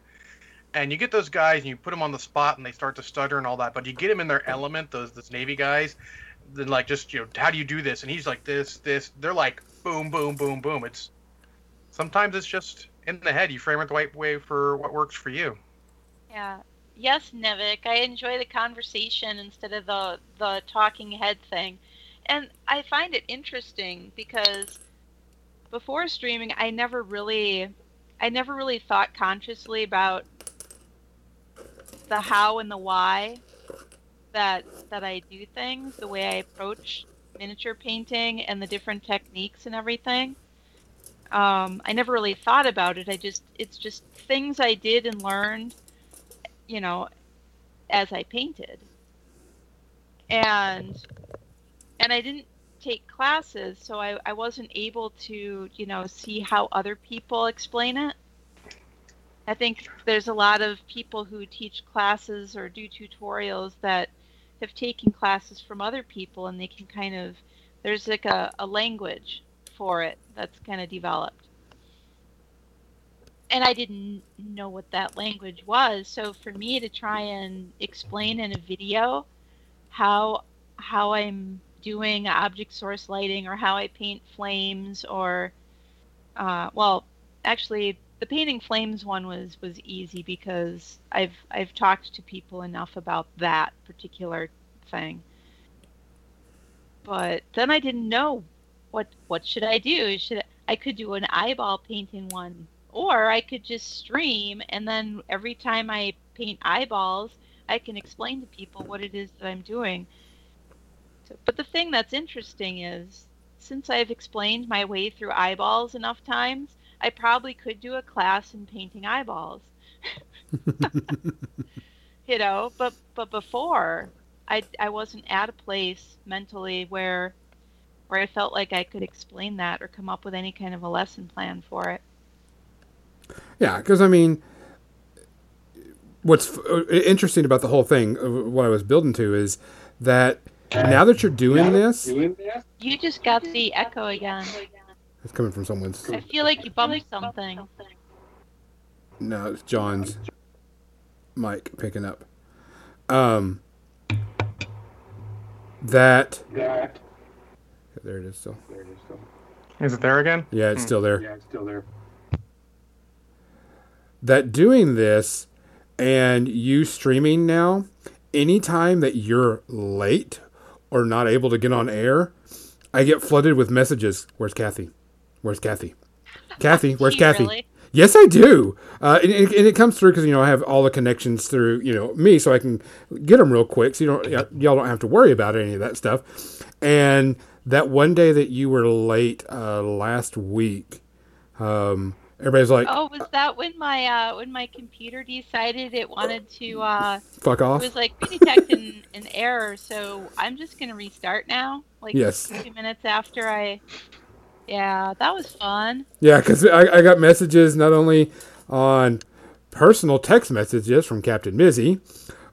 and you get those guys and you put them on the spot and they start to stutter and all that. But you get them in their element, those those Navy guys. Then like just you know, how do you do this? And he's like this, this. They're like boom, boom, boom, boom. It's sometimes it's just in the head. You frame it the right way for what works for you. Yeah. Yes, Nevik. I enjoy the conversation instead of the the talking head thing. And I find it interesting because before streaming I never really I never really thought consciously about the how and the why that that I do things, the way I approach miniature painting and the different techniques and everything. Um, I never really thought about it. I just it's just things I did and learned you know, as I painted. And and I didn't take classes, so I, I wasn't able to, you know, see how other people explain it. I think there's a lot of people who teach classes or do tutorials that have taken classes from other people and they can kind of there's like a, a language for it that's kind of developed and I didn't know what that language was. So for me to try and explain in a video how how I'm doing object source lighting or how I paint flames or uh, well, actually the painting flames one was was easy because I've I've talked to people enough about that particular thing. But then I didn't know what what should I do? Should I, could do an eyeball painting one or I could just stream and then every time I paint eyeballs, I can explain to people what it is that I'm doing. So, but the thing that's interesting is since I've explained my way through eyeballs enough times, I probably could do a class in painting eyeballs. you know, but but before I I wasn't at a place mentally where where I felt like I could explain that or come up with any kind of a lesson plan for it. Yeah, because I mean, what's f- uh, interesting about the whole thing, uh, what I was building to, is that now that you're doing this, You just got the echo again. It's coming from someone's. I feel like you bumped something. No, it's John's mic picking up. Um, that. That. There it is still. Is it there again? Yeah, it's Hmm. still there. Yeah, it's still there. That doing this and you streaming now, anytime that you're late or not able to get on air, I get flooded with messages. Where's Kathy? Where's Kathy? Kathy, where's Kathy? really? Yes, I do. Uh, and, and it comes through because you know I have all the connections through you know me, so I can get them real quick. So you don't y'all don't have to worry about any of that stuff. And that one day that you were late uh, last week, um, everybody's like, Oh, was that when my uh when my computer decided it wanted to uh "Fuck off?" it was like we detect an, an error, so I'm just gonna restart now. Like Yes. two minutes after I Yeah, that was fun. Yeah, because I, I got messages not only on personal text messages from Captain Mizzy,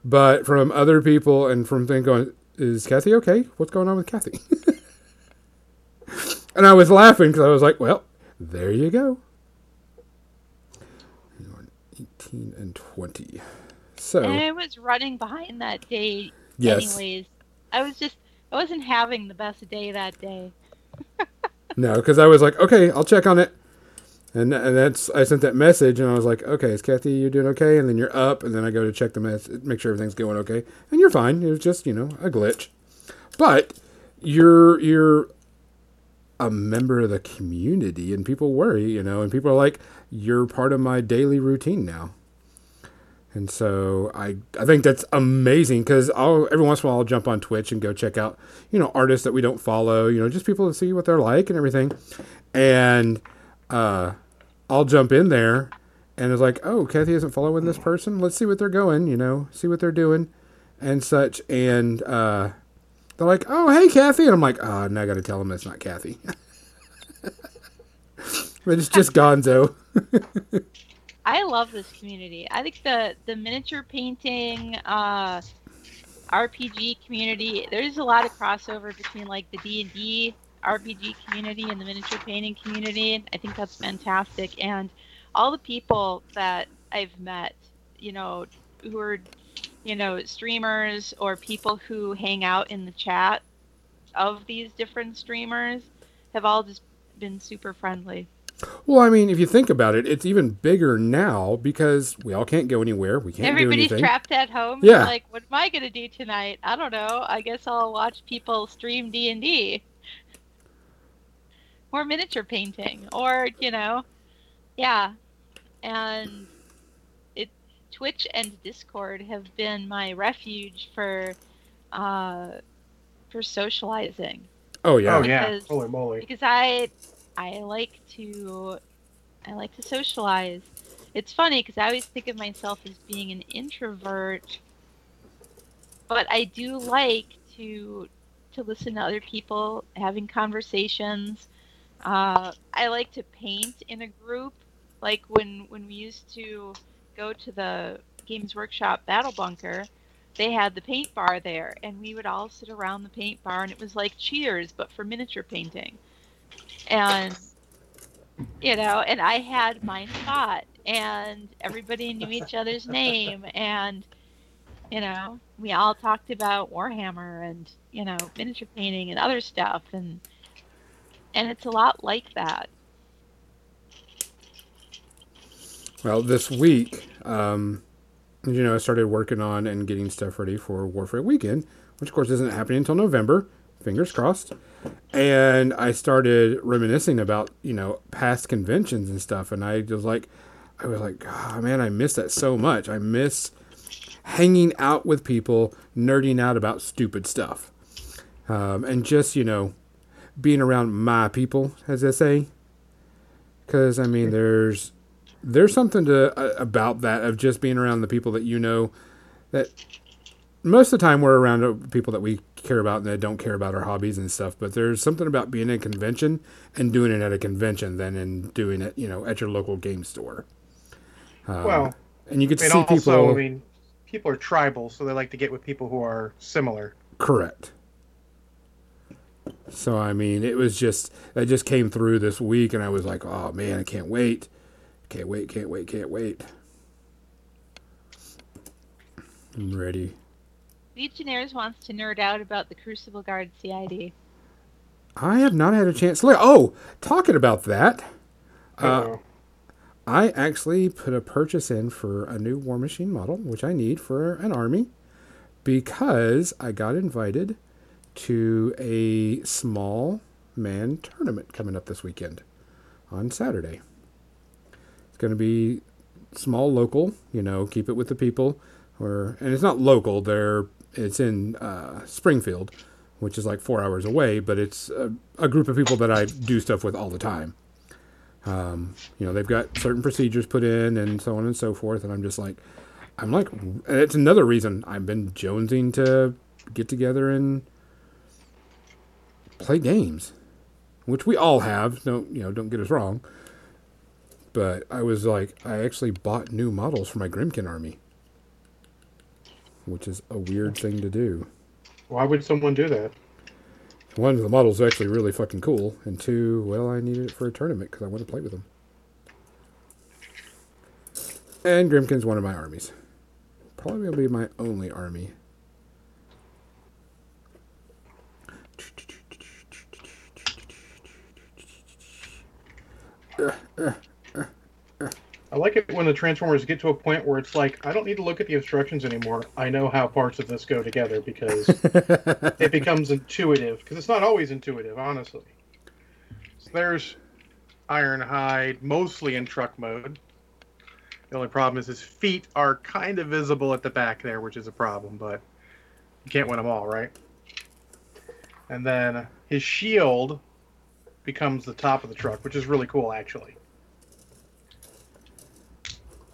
but from other people and from things going, "Is Kathy okay? What's going on with Kathy?" and I was laughing because I was like, "Well, there you go." Eighteen and twenty. So And I was running behind that day yes, anyways. I was just I wasn't having the best day that day. no, because I was like, "Okay, I'll check on it." And, and that's I sent that message and I was like, okay, is Kathy you doing okay? And then you're up, and then I go to check the mess, make sure everything's going okay, and you're fine. It was just you know a glitch, but you're you're a member of the community, and people worry, you know, and people are like, you're part of my daily routine now. And so I, I think that's amazing because I'll every once in a while I'll jump on Twitch and go check out you know artists that we don't follow you know just people to see what they're like and everything, and uh, I'll jump in there and it's like, oh, Kathy isn't following this person. Let's see what they're going, you know, see what they're doing and such. And uh, they're like, oh, hey, Kathy. And I'm like, oh, now I got to tell them it's not Kathy. but it's just Gonzo. I love this community. I think the the miniature painting uh RPG community, there's a lot of crossover between like the D&D RPG community and the miniature painting community. I think that's fantastic and all the people that I've met, you know, who are you know, streamers or people who hang out in the chat of these different streamers have all just been super friendly. Well, I mean, if you think about it, it's even bigger now because we all can't go anywhere. We can't Everybody's do anything. trapped at home. Yeah. Yeah. Like, what am I gonna do tonight? I don't know. I guess I'll watch people stream D and D, or miniature painting, or you know, yeah. And it Twitch and Discord have been my refuge for, uh, for socializing oh, yeah. Oh yeah, Because- holy moly! because I I like to I like to socialize. It's funny because I always think of myself as being an introvert, but I do like to to listen to other people having conversations. Uh, I like to paint in a group, like when when we used to go to the Games Workshop Battle Bunker. They had the paint bar there, and we would all sit around the paint bar, and it was like Cheers, but for miniature painting and you know and i had my spot and everybody knew each other's name and you know we all talked about warhammer and you know miniature painting and other stuff and and it's a lot like that Well, this week, um, you know, I started working on and getting stuff ready for Warfare Weekend, which of course isn't happening until November. Fingers crossed. And I started reminiscing about you know past conventions and stuff, and I was like, I was like, oh, man, I miss that so much. I miss hanging out with people, nerding out about stupid stuff, um, and just you know being around my people, as they say. Because I mean, there's there's something to uh, about that of just being around the people that you know that most of the time we're around people that we care about and that don't care about our hobbies and stuff but there's something about being at a convention and doing it at a convention than in doing it you know at your local game store um, Well, and you get to see also, people I mean, people are tribal, so they like to get with people who are similar. correct So I mean, it was just that just came through this week, and I was like, oh man, I can't wait, can't wait, can't wait, can't wait. I'm ready. Legionnaires wants to nerd out about the Crucible Guard CID. I have not had a chance to look. Oh, talking about that, uh, I actually put a purchase in for a new Warmachine model, which I need for an army, because I got invited to a small man tournament coming up this weekend on Saturday. It's going to be small local, you know, keep it with the people. Or and it's not local. They're it's in uh, Springfield, which is like four hours away, but it's a, a group of people that I do stuff with all the time. Um, you know, they've got certain procedures put in and so on and so forth, and I'm just like, I'm like, it's another reason I've been jonesing to get together and play games, which we all have. Don't you know? Don't get us wrong. But I was like, I actually bought new models for my Grymkin army, which is a weird thing to do. Why would someone do that? One, the model's actually really fucking cool, and two, well, I needed it for a tournament because I want to play with them. And Grymkin's one of my armies. Probably will be my only army. I like it when the Transformers get to a point where it's like, I don't need to look at the instructions anymore. I know how parts of this go together because it becomes intuitive. Because it's not always intuitive, honestly. So there's Ironhide, mostly in truck mode. The only problem is his feet are kind of visible at the back there, which is a problem, but you can't win them all, right? And then his shield becomes the top of the truck, which is really cool, actually.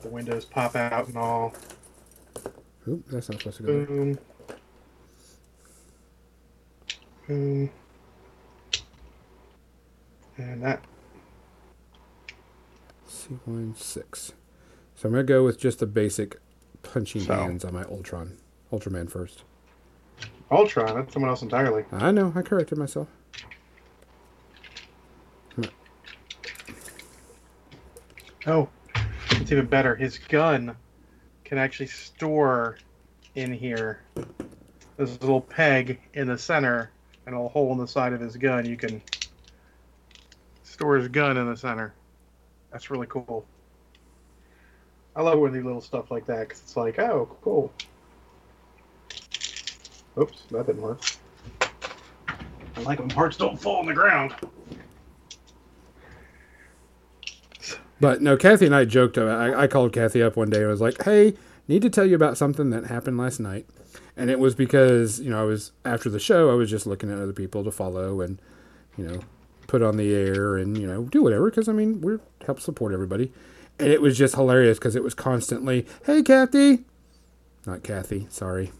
The windows pop out and all. Oop, that's not supposed to go. Boom. Boom. And that. C16. So I'm going to go with just the basic punching So. hands on my Ultron. Ultraman first. Ultron, that's someone else entirely. I know, I corrected myself. Oh, it's even better. His gun can actually store in here. A little peg in the center and a hole in the side of his gun. You can store his gun in the center. That's really cool. I love when they little stuff like that because it's like, oh, cool. Oops, that didn't work. I like when parts don't fall on the ground. But no, Kathy and I joked. uh, I, I called Kathy up one day and I was like, "Hey, need to tell you about something that happened last night." And it was because you know I was after the show. I was just looking at other people to follow and you know put on the air and you know do whatever because I mean we're help support everybody. And it was just hilarious because it was constantly, "Hey, Kathy," not Kathy. Sorry.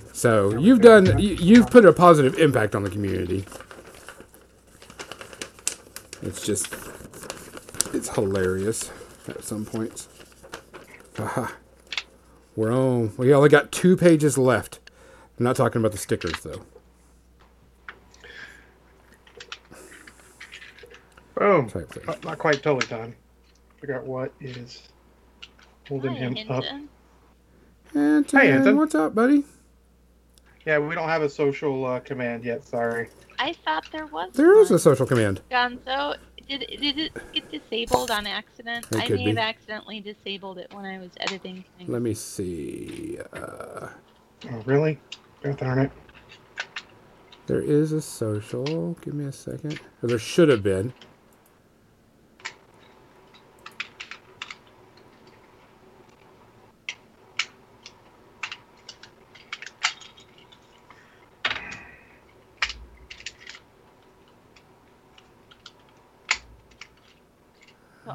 so you've done. You, you've put a positive impact on the community. It's just, it's hilarious at some points. Aha. We're on. We only got two pages left. I'm not talking about the stickers though. Boom. Type. Not, not quite totally done. Figure out what is holding Hi, him up. Hinton. Anton, Hey, Anton. what's up, buddy? Yeah, we don't have a social uh, command yet. Sorry. I thought there was. There is one. a social command. Gonzo, did did it get disabled on accident? It I could may be. have accidentally disabled it when I was editing things. Let me see. Uh, Oh, really? God darn it. there is a social. Give me a second. Or there should have been.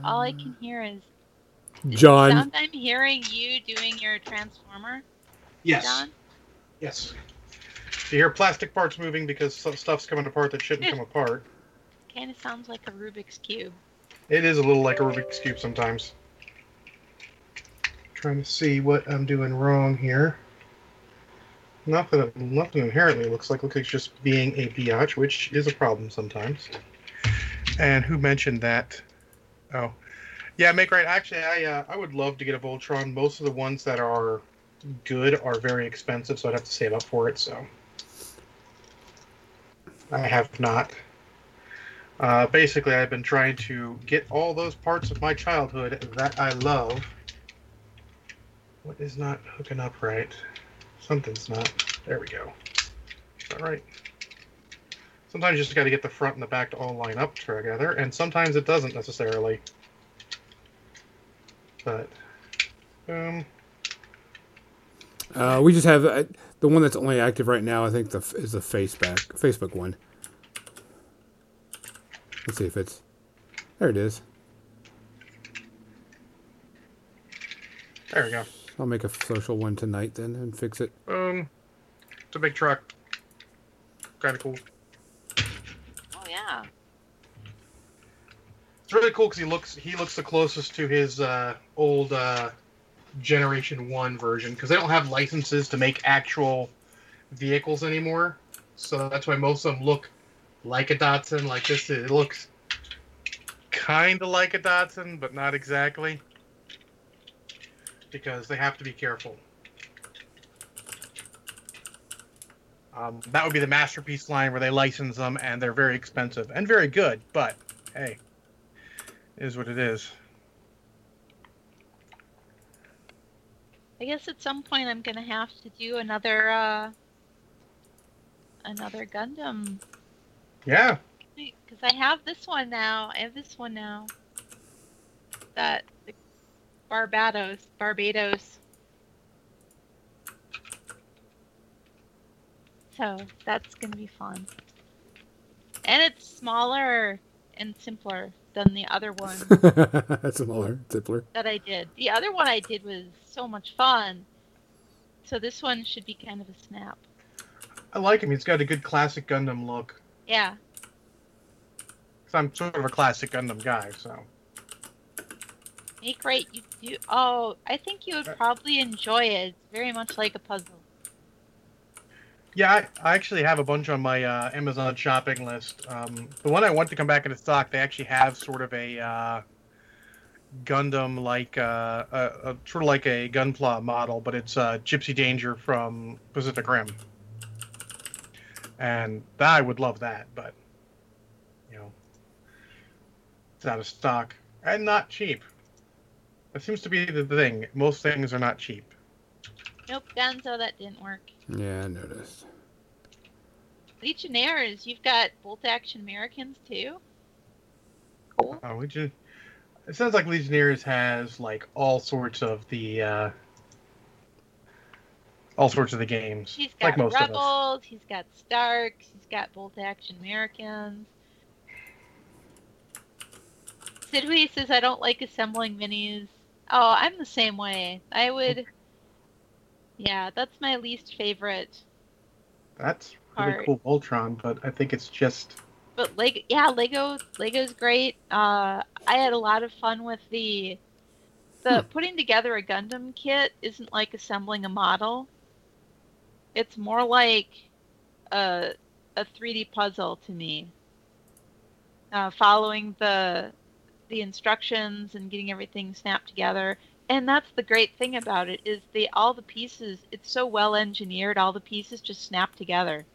All I can hear is John. sound I'm hearing you doing your transformer, Yes. John. Yes. You hear plastic parts moving because some stuff's coming apart that shouldn't come apart. Kind of sounds like a Rubik's cube. It is a little like a Rubik's Cube sometimes. Trying to see what I'm doing wrong here. Nothing, nothing inherently looks like looks like just being a biatch, which is a problem sometimes. And who mentioned that? Oh, yeah, make right. Actually, I uh, I would love to get a Voltron. Most of the ones that are good are very expensive, so I'd have to save up for it. So I have not. Uh, basically, I've been trying to get all those parts of my childhood that I love. What is not hooking up right? Something's not. There we go. All right. Sometimes you just got to get the front and the back to all line up together, and sometimes it doesn't necessarily. But, um, Uh, we just have uh, the one that's only active right now. I think the is the Facebook Facebook one. Let's see if it's there. It is. there we go. I'll make a social one tonight then and fix it. Um, it's a big truck. Kind of cool. Oh yeah. It's really cool because he looks he looks the closest to his uh, old uh, Generation One version because they don't have licenses to make actual vehicles anymore. So that's why most of them look like a Datsun. Like this, it looks kind of like a Datsun, but not exactly because they have to be careful. Um, that would be the masterpiece line where they license them and they're very expensive and very good, but hey, is what it is. I guess at some point I'm gonna have to do another uh another Gundam Yeah, because I have this one now. I have this one now. That the Barbatos, Barbatos. So that's gonna be fun. And it's smaller and simpler than the other one that's a smaller, simpler. that I did. The other one I did was so much fun. So this one should be kind of a snap. I like him. He's got a good classic Gundam look. Yeah. 'Cause I'm sort of a classic Gundam guy, so Make right you do oh, I think you would uh, probably enjoy it. It's very much like a puzzle. Yeah. I, I actually have a bunch on my uh, Amazon shopping list. Um, the one I want to come back into stock, they actually have sort of a uh, Gundam like uh, a, a sort of like a Gunpla model, but it's uh, Gypsy Danger from Pacific Rim, and I would love that, but you know, it's out of stock and not cheap. That seems to be the thing. Most things are not cheap. Nope, Gonzo, that didn't work. Yeah, I noticed. Legionnaires, you've got bolt action Americans too. Cool. Oh, Legion. It sounds like Legionnaires has like all sorts of the uh, all sorts of the games, He's like got most of us. Rebels, he's got Starks, he's got bolt action Americans. Sidhui says I don't like assembling minis. Oh, I'm the same way. I would Yeah, that's my least favorite. That's really Part. cool, Voltron, but I think it's just But Lego, yeah, Lego, Lego's great. Uh, I had a lot of fun with the the Hmm. putting together a Gundam kit. Isn't like assembling a model. It's more like a a 3D puzzle to me. Uh, following the the instructions and getting everything snapped together. And that's the great thing about it is the all the pieces. It's so well engineered. All the pieces just snap together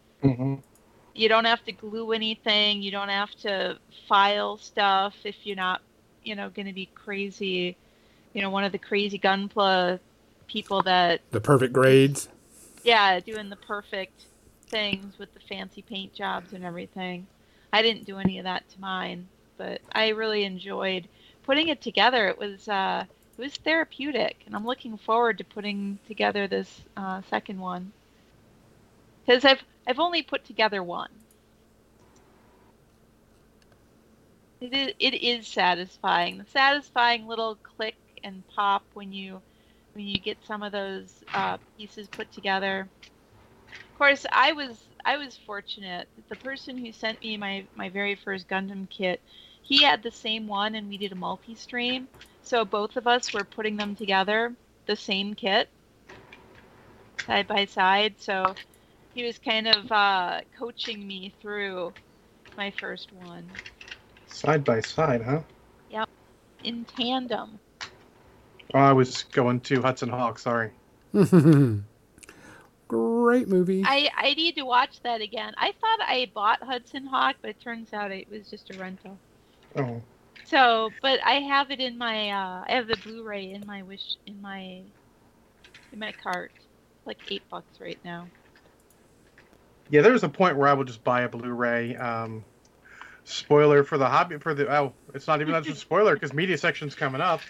you don't have to glue anything you don't have to file stuff if you're not you know going to be crazy you know one of the crazy gunpla people that The perfect grades. yeah doing the perfect things with the fancy paint jobs and everything i didn't do any of that to mine but i really enjoyed putting it together it was uh it was therapeutic and i'm looking forward to putting together this uh, second one. Because i've i've only put together one. It is, it is satisfying. The satisfying little click and pop when you when you get some of those uh, pieces put together. Of course i was i was fortunate the person who sent me my my very first gundam kit he had the same one and we did a multi-stream so both of us were putting them together the same kit side by side. So he was kind of uh, coaching me through my first one Side by side, huh? Yep. In tandem. Oh, I was going to Hudson Hawk. Sorry. Great movie. I, I need to watch that again. I thought I bought Hudson Hawk, but it turns out it was just a rental. Oh, So, but I have it in my uh, I have the Blu-ray in my wish in my in my cart. Like eight bucks right now. yeah. There was a point where I would just buy a Blu-ray. Um, spoiler for the hobby for the oh, it's not even a spoiler because media section's coming up.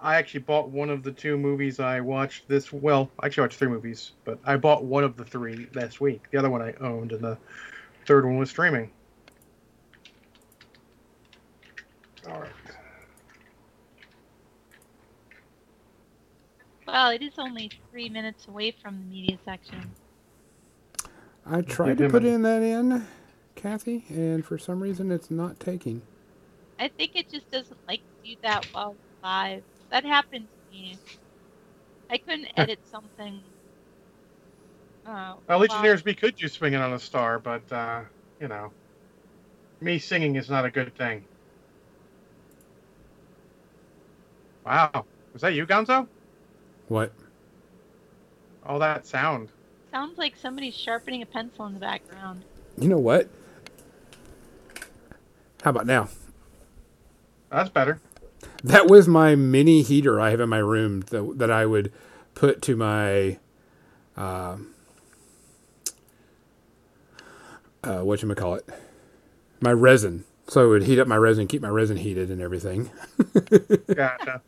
I actually bought one of the two movies I watched this. Well, I actually watched three movies, but I bought one of the three last week. The other one I owned, and the third one was streaming. All right. Well, it is only three minutes away from the media section. I tried to put in that in, Kathy, and for some reason it's not taking. I think it just doesn't like to do that well live. That happened to me. I couldn't edit something. Uh, Well, while- Legionnaires B could use swinging on a star, but uh, you know, me singing is not a good thing. Wow, was that you, Gonzo? What? All that sound. Sounds like somebody's sharpening a pencil in the background. You know what? How about now? That's better. That was my mini heater I have in my room that, that I would put to my uh, uh, what you call it, my resin. So it would heat up my resin, keep my resin heated, and everything. Gotcha.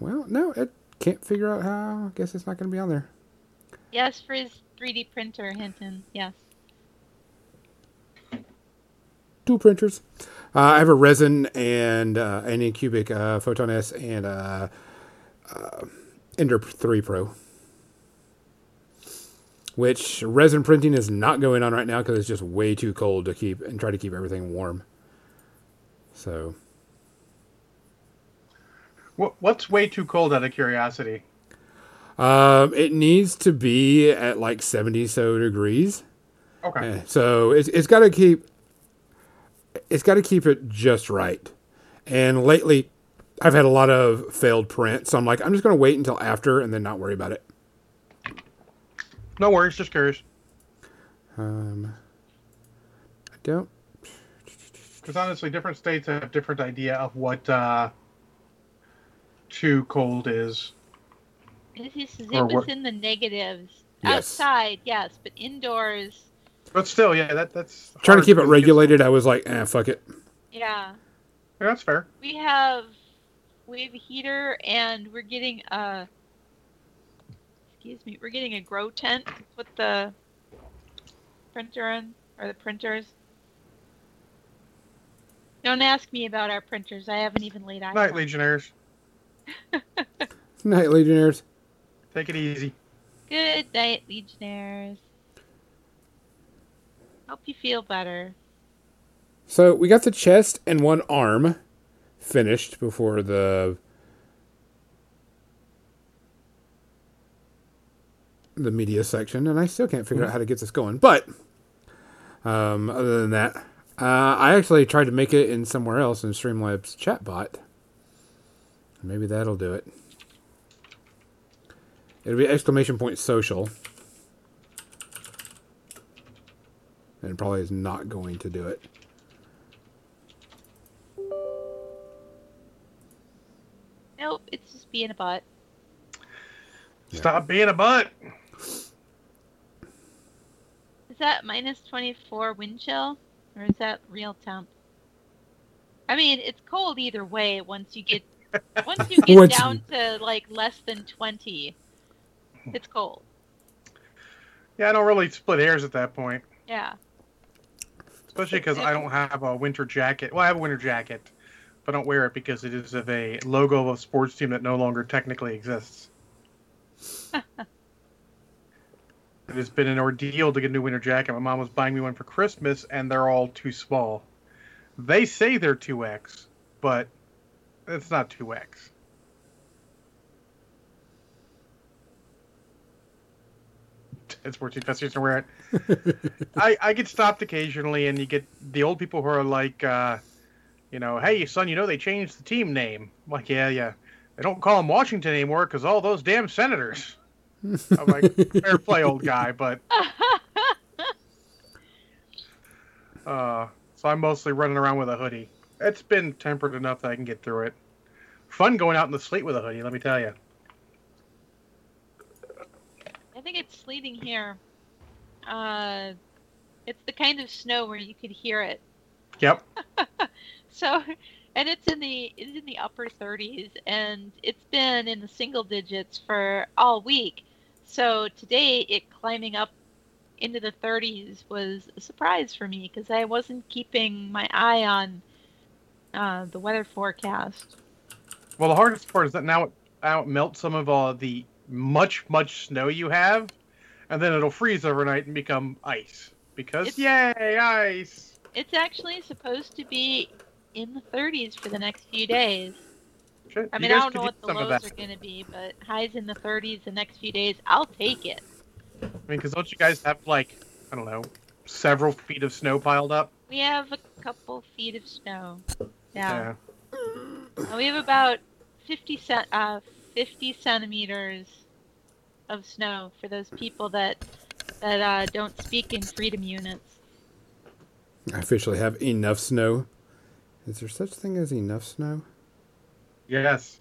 Well, no, it can't figure out how. I guess it's not going to be on there. Yes, for his 3D printer, Hinton. Yes. Two printers. Uh, I have a resin and uh, Anycubic uh, Photon S and uh, uh, Ender 3 Pro. Which resin printing is not going on right now because it's just way too cold to keep and try to keep everything warm. So What, what's way too cold out of curiosity? um, it needs to be at like 70 so degrees. Okay. So it's it's got to keep it's got to keep it just right. And lately, I've had a lot of failed prints, so I'm like, I'm just going to wait until after and then not worry about it. No worries, just curious. Um, I don't. Because honestly, different states have different idea of what uh, too cold is. This is, it was what- in the negatives. Yes. Outside, yes, but indoors, But still, yeah, that that's Trying to keep it regulated, I was like, eh, fuck it. yeah. Yeah, that's fair. We have we have a heater and we're getting a excuse me, we're getting a grow tent to put the printer in or the printers. Don't ask me about our printers. I haven't even laid eyes Night, on. Legionnaires. Night, Legionnaires. Take it easy. Good night, Legionnaires. Hope you feel better. So we got the chest and one arm finished before the the media section, and I still can't figure out how to get this going. But um, other than that, uh, I actually tried to make it in somewhere else in Streamlabs chatbot. Maybe that'll do it. It'll be exclamation point social. And it probably is not going to do it. Nope, it's just being a butt. Yeah. Stop being a butt. Is that minus 24 wind chill? Or is that real temp? I mean, it's cold either way once you get once you get Once- down to like less than 20. It's cold. Yeah, I don't really split hairs at that point, Yeah. especially because I don't have a winter jacket. Well, I have a winter jacket, but I don't wear it because it is of a logo of a sports team that no longer technically exists. it has been an ordeal to get a new winter jacket. My mom was buying me one for Christmas, and they're all too small. They say they're 2X, but it's not 2X. It's more toothpaste to wear it. I I get stopped occasionally, and you get the old people who are like, uh, you know, hey son, you know they changed the team name. I'm like, yeah, yeah. They don't call them Washington anymore because all those damn senators. I'm like, fair play, old guy, but uh, so I'm mostly running around with a hoodie. It's been tempered enough that I can get through it. Fun going out in the sleet with a hoodie, let me tell you. I think it's sleeting here. Uh, it's the kind of snow where you could hear it. Yep. So, and it's in the it's in the upper 30s, and it's been in the single digits for all week. So today, it climbing up into the 30s was a surprise for me because I wasn't keeping my eye on uh, the weather forecast. Well, the hardest part is that now it, now it melts some of uh, the much, much snow you have, and then it'll freeze overnight and become ice. Because, It's- yay, ice! It's actually supposed to be in the 30s for the next few days. Shit, I mean, I don't know what the lows are going to be, but highs in the 30s the next few days, I'll take it. I mean, because don't you guys have, like, I don't know, several feet of snow piled up? We have a couple feet of snow. Yeah. Yeah. And we have about 50, cent, uh, 50 centimeters of snow for those people that that uh, don't speak in freedom units. I officially have enough snow. Is there such thing as enough snow? Yes.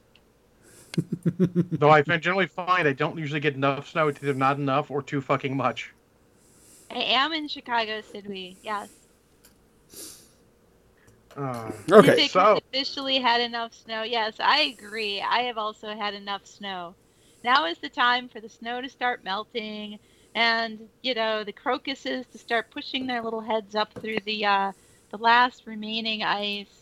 Though I generally find I don't usually get enough snow. It's either not enough or too fucking much. I am in Chicago, Sidney. Yes. Uh, Okay, Pacific so- officially had enough snow. Yes, I agree. I have also had enough snow. Now is the time for the snow to start melting, and you know the crocuses to start pushing their little heads up through the uh, the last remaining ice.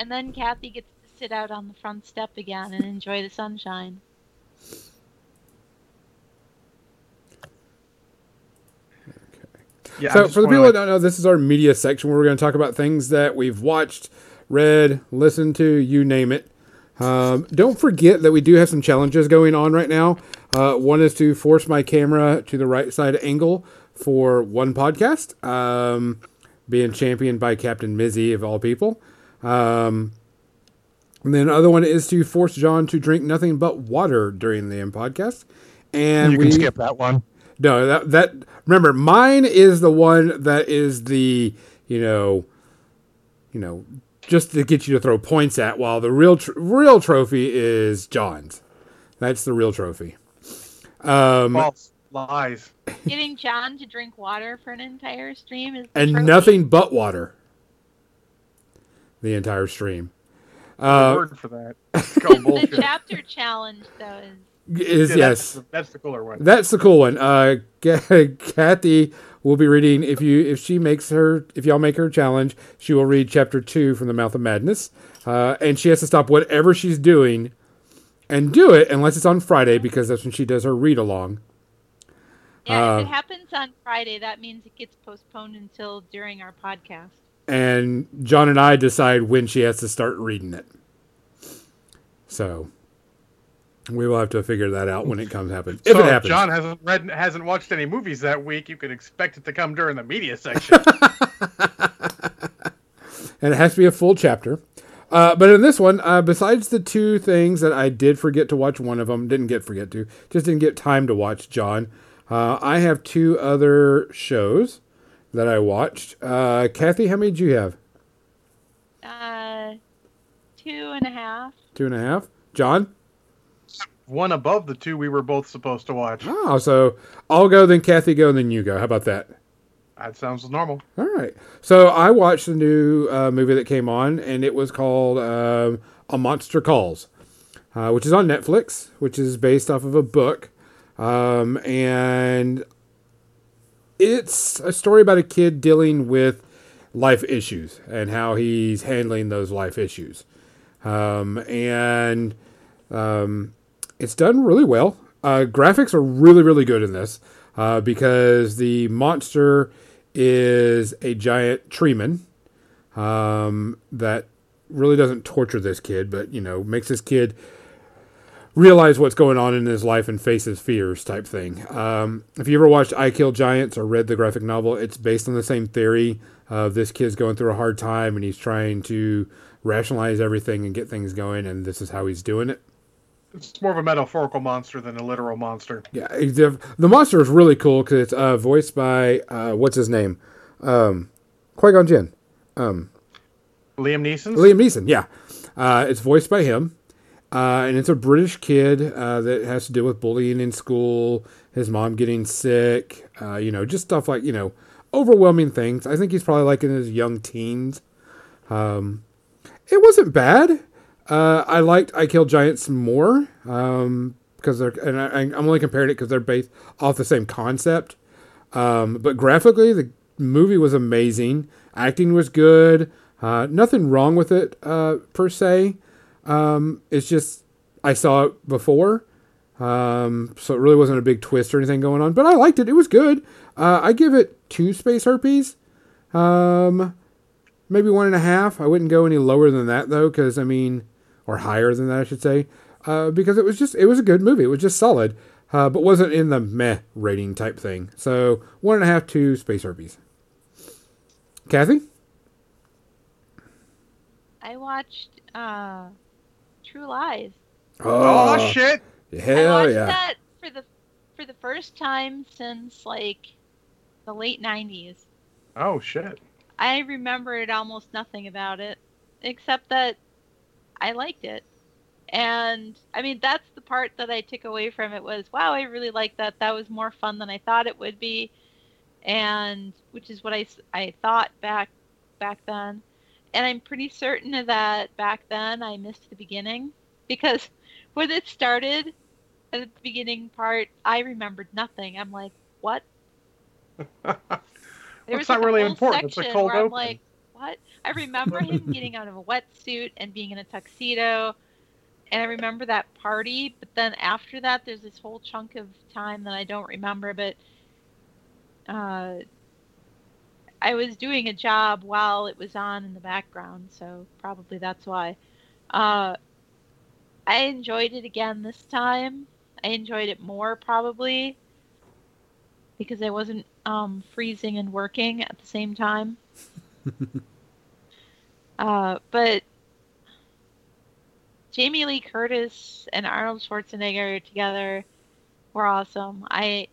And then Kathy gets to sit out on the front step again and enjoy the sunshine. yeah, so, for the people like- that don't know, this is our media section where we're going to talk about things that we've watched, read, listened to, you name it. Um, don't forget that we do have some challenges going on right now. Uh, one is to force my camera to the right side angle for one podcast, um, being championed by Captain Mizzy of all people. Um, and then the other one is to force John to drink nothing but water during the end podcast. And you we can skip that one. no, that that remember mine is the one that is the you know, you know, just to get you to throw points at. While the real tr- real trophy is John's. That's the real trophy. Um, false lies. Getting John to drink water for an entire stream is the and trophy. nothing but water. The entire stream uh, word for that. It's called The chapter challenge though is is Yeah, yes. That's, the- that's the cooler one. That's the cool one. Uh, Kathy will be reading if you if she makes her if y'all make her challenge, she will read chapter two from the Mouth of Madness, uh, and she has to stop whatever she's doing and do it unless it's on Friday because that's when she does her read along. Yeah, Uh, if it happens on Friday, that means it gets postponed until during our podcast. And John and I decide when she has to start reading it. So we will have to figure that out when it comes happen. If so it happens. John hasn't read, hasn't watched any movies that week. You can expect it to come during the media section. and it has to be a full chapter. Uh, but in this one, uh, besides the two things that I did forget to watch, one of them didn't get forget to, just didn't get time to watch. John, uh, I have two other shows that I watched. Uh, Kathy, how many did you have? Uh, two and a half. Two and a half. John. one above the two we were both supposed to watch. Oh, so I'll go, then Kathy go, and then you go. How about that? That sounds normal. All right. So I watched the new uh, movie that came on, and it was called um, A Monster Calls, uh, which is on Netflix, which is based off of a book. Um, and it's a story about a kid dealing with life issues and how he's handling those life issues. Um, and um, it's done really well. Uh, graphics are really, really good in this uh, because the monster is a giant treeman um, that really doesn't torture this kid, but you know makes this kid realize what's going on in his life and face his fears type thing. Um, if you ever watched I Kill Giants or read the graphic novel, it's based on the same theory of this kid's going through a hard time and he's trying to rationalize everything and get things going, and this is how he's doing it. It's more of a metaphorical monster than a literal monster. Yeah, the, the monster is really cool because it's uh, voiced by uh, what's his name, um, Qui Gon Jinn. Um, Liam Neeson. Liam Neeson, yeah. Uh, it's voiced by him, uh, and it's a British kid uh, that has to deal with bullying in school, his mom getting sick, uh, you know, just stuff like you know, overwhelming things. I think he's probably like in his young teens. Um, it wasn't bad. Uh, I liked I Kill Giants more um, because they're and I, I'm only comparing it because they're based off the same concept. Um, but graphically, the movie was amazing. Acting was good. Uh, nothing wrong with it uh, per se. Um, it's just I saw it before, um, so it really wasn't a big twist or anything going on. But I liked it. It was good. Uh, I give it two space herpes. Um, maybe one and a half. I wouldn't go any lower than that though, because I mean, or higher than that, I should say, uh, because it was just it was a good movie. It was just solid, uh, but wasn't in the meh rating type thing. So one and a half, two space herpes. Kathy, I watched uh, True Lies. Oh, oh shit! I watched yeah! that for the for the first time since like the late '90s. Oh shit! I remembered almost nothing about it, except that I liked it. And I mean, that's the part that I took away from it was, wow, I really liked that. That was more fun than I thought it would be, and which is what I, I thought back back then. And I'm pretty certain of that back then I missed the beginning because when it started at the beginning part, I remembered nothing. I'm like, what? There It's was, not like, really important. It's a cold open. like, what? I remember him getting out of a wetsuit and being in a tuxedo, and I remember that party. But then after that, there's this whole chunk of time that I don't remember. But uh, I was doing a job while it was on in the background, so probably that's why. Uh, I enjoyed it again this time. I enjoyed it more probably because I wasn't um, freezing and working at the same time. uh, but Jamie Lee Curtis and Arnold Schwarzenegger together were awesome. I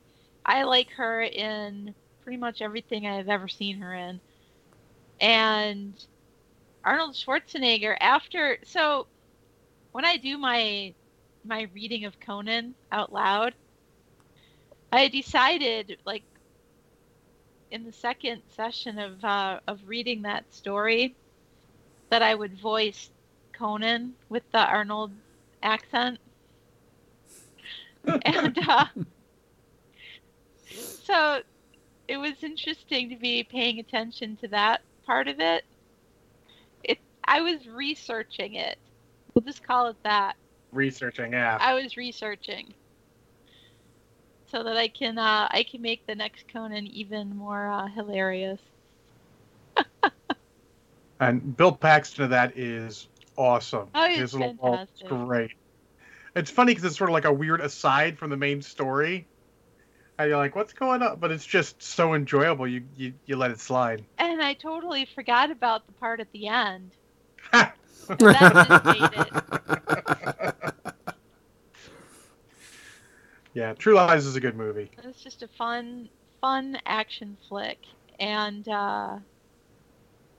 I like her in pretty much everything I've ever seen her in. And Arnold Schwarzenegger after so when I do my my reading of Conan out loud, I decided like in the second session of uh, of reading that story that I would voice Conan with the Arnold accent. and uh, so it was interesting to be paying attention to that part of it. It I was researching it. We'll just call it that. Researching, yeah. I was researching so that I can uh, I can make the next Conan even more uh, hilarious. And Bill Paxton of that is awesome. Oh, he's His little fantastic. great. It's funny because it's sort of like a weird aside from the main story. And you're like, what's going on? But it's just so enjoyable. You you, you let it slide. And I totally forgot about the part at the end. That just made it. yeah, True Lies is a good movie. It's just a fun fun action flick, and uh,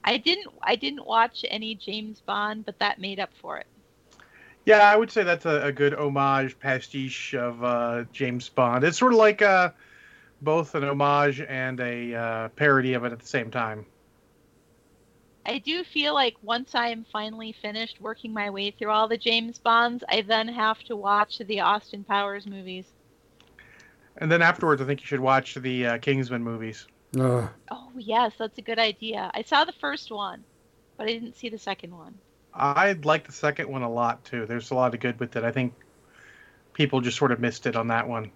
I didn't I didn't watch any James Bond, but that made up for it. Yeah, I would say that's a, a good homage pastiche of uh, James Bond. It's sort of like uh, both an homage and a uh, parody of it at the same time. I do feel like once I am finally finished working my way through all the James Bonds, I then have to watch the Austin Powers movies. And then afterwards, I think you should watch the uh, Kingsman movies. Ugh. Oh yes, that's a good idea. I saw the first one, but I didn't see the second one. I like the second one a lot too. There's a lot of good with it. I think people just sort of missed it on that one.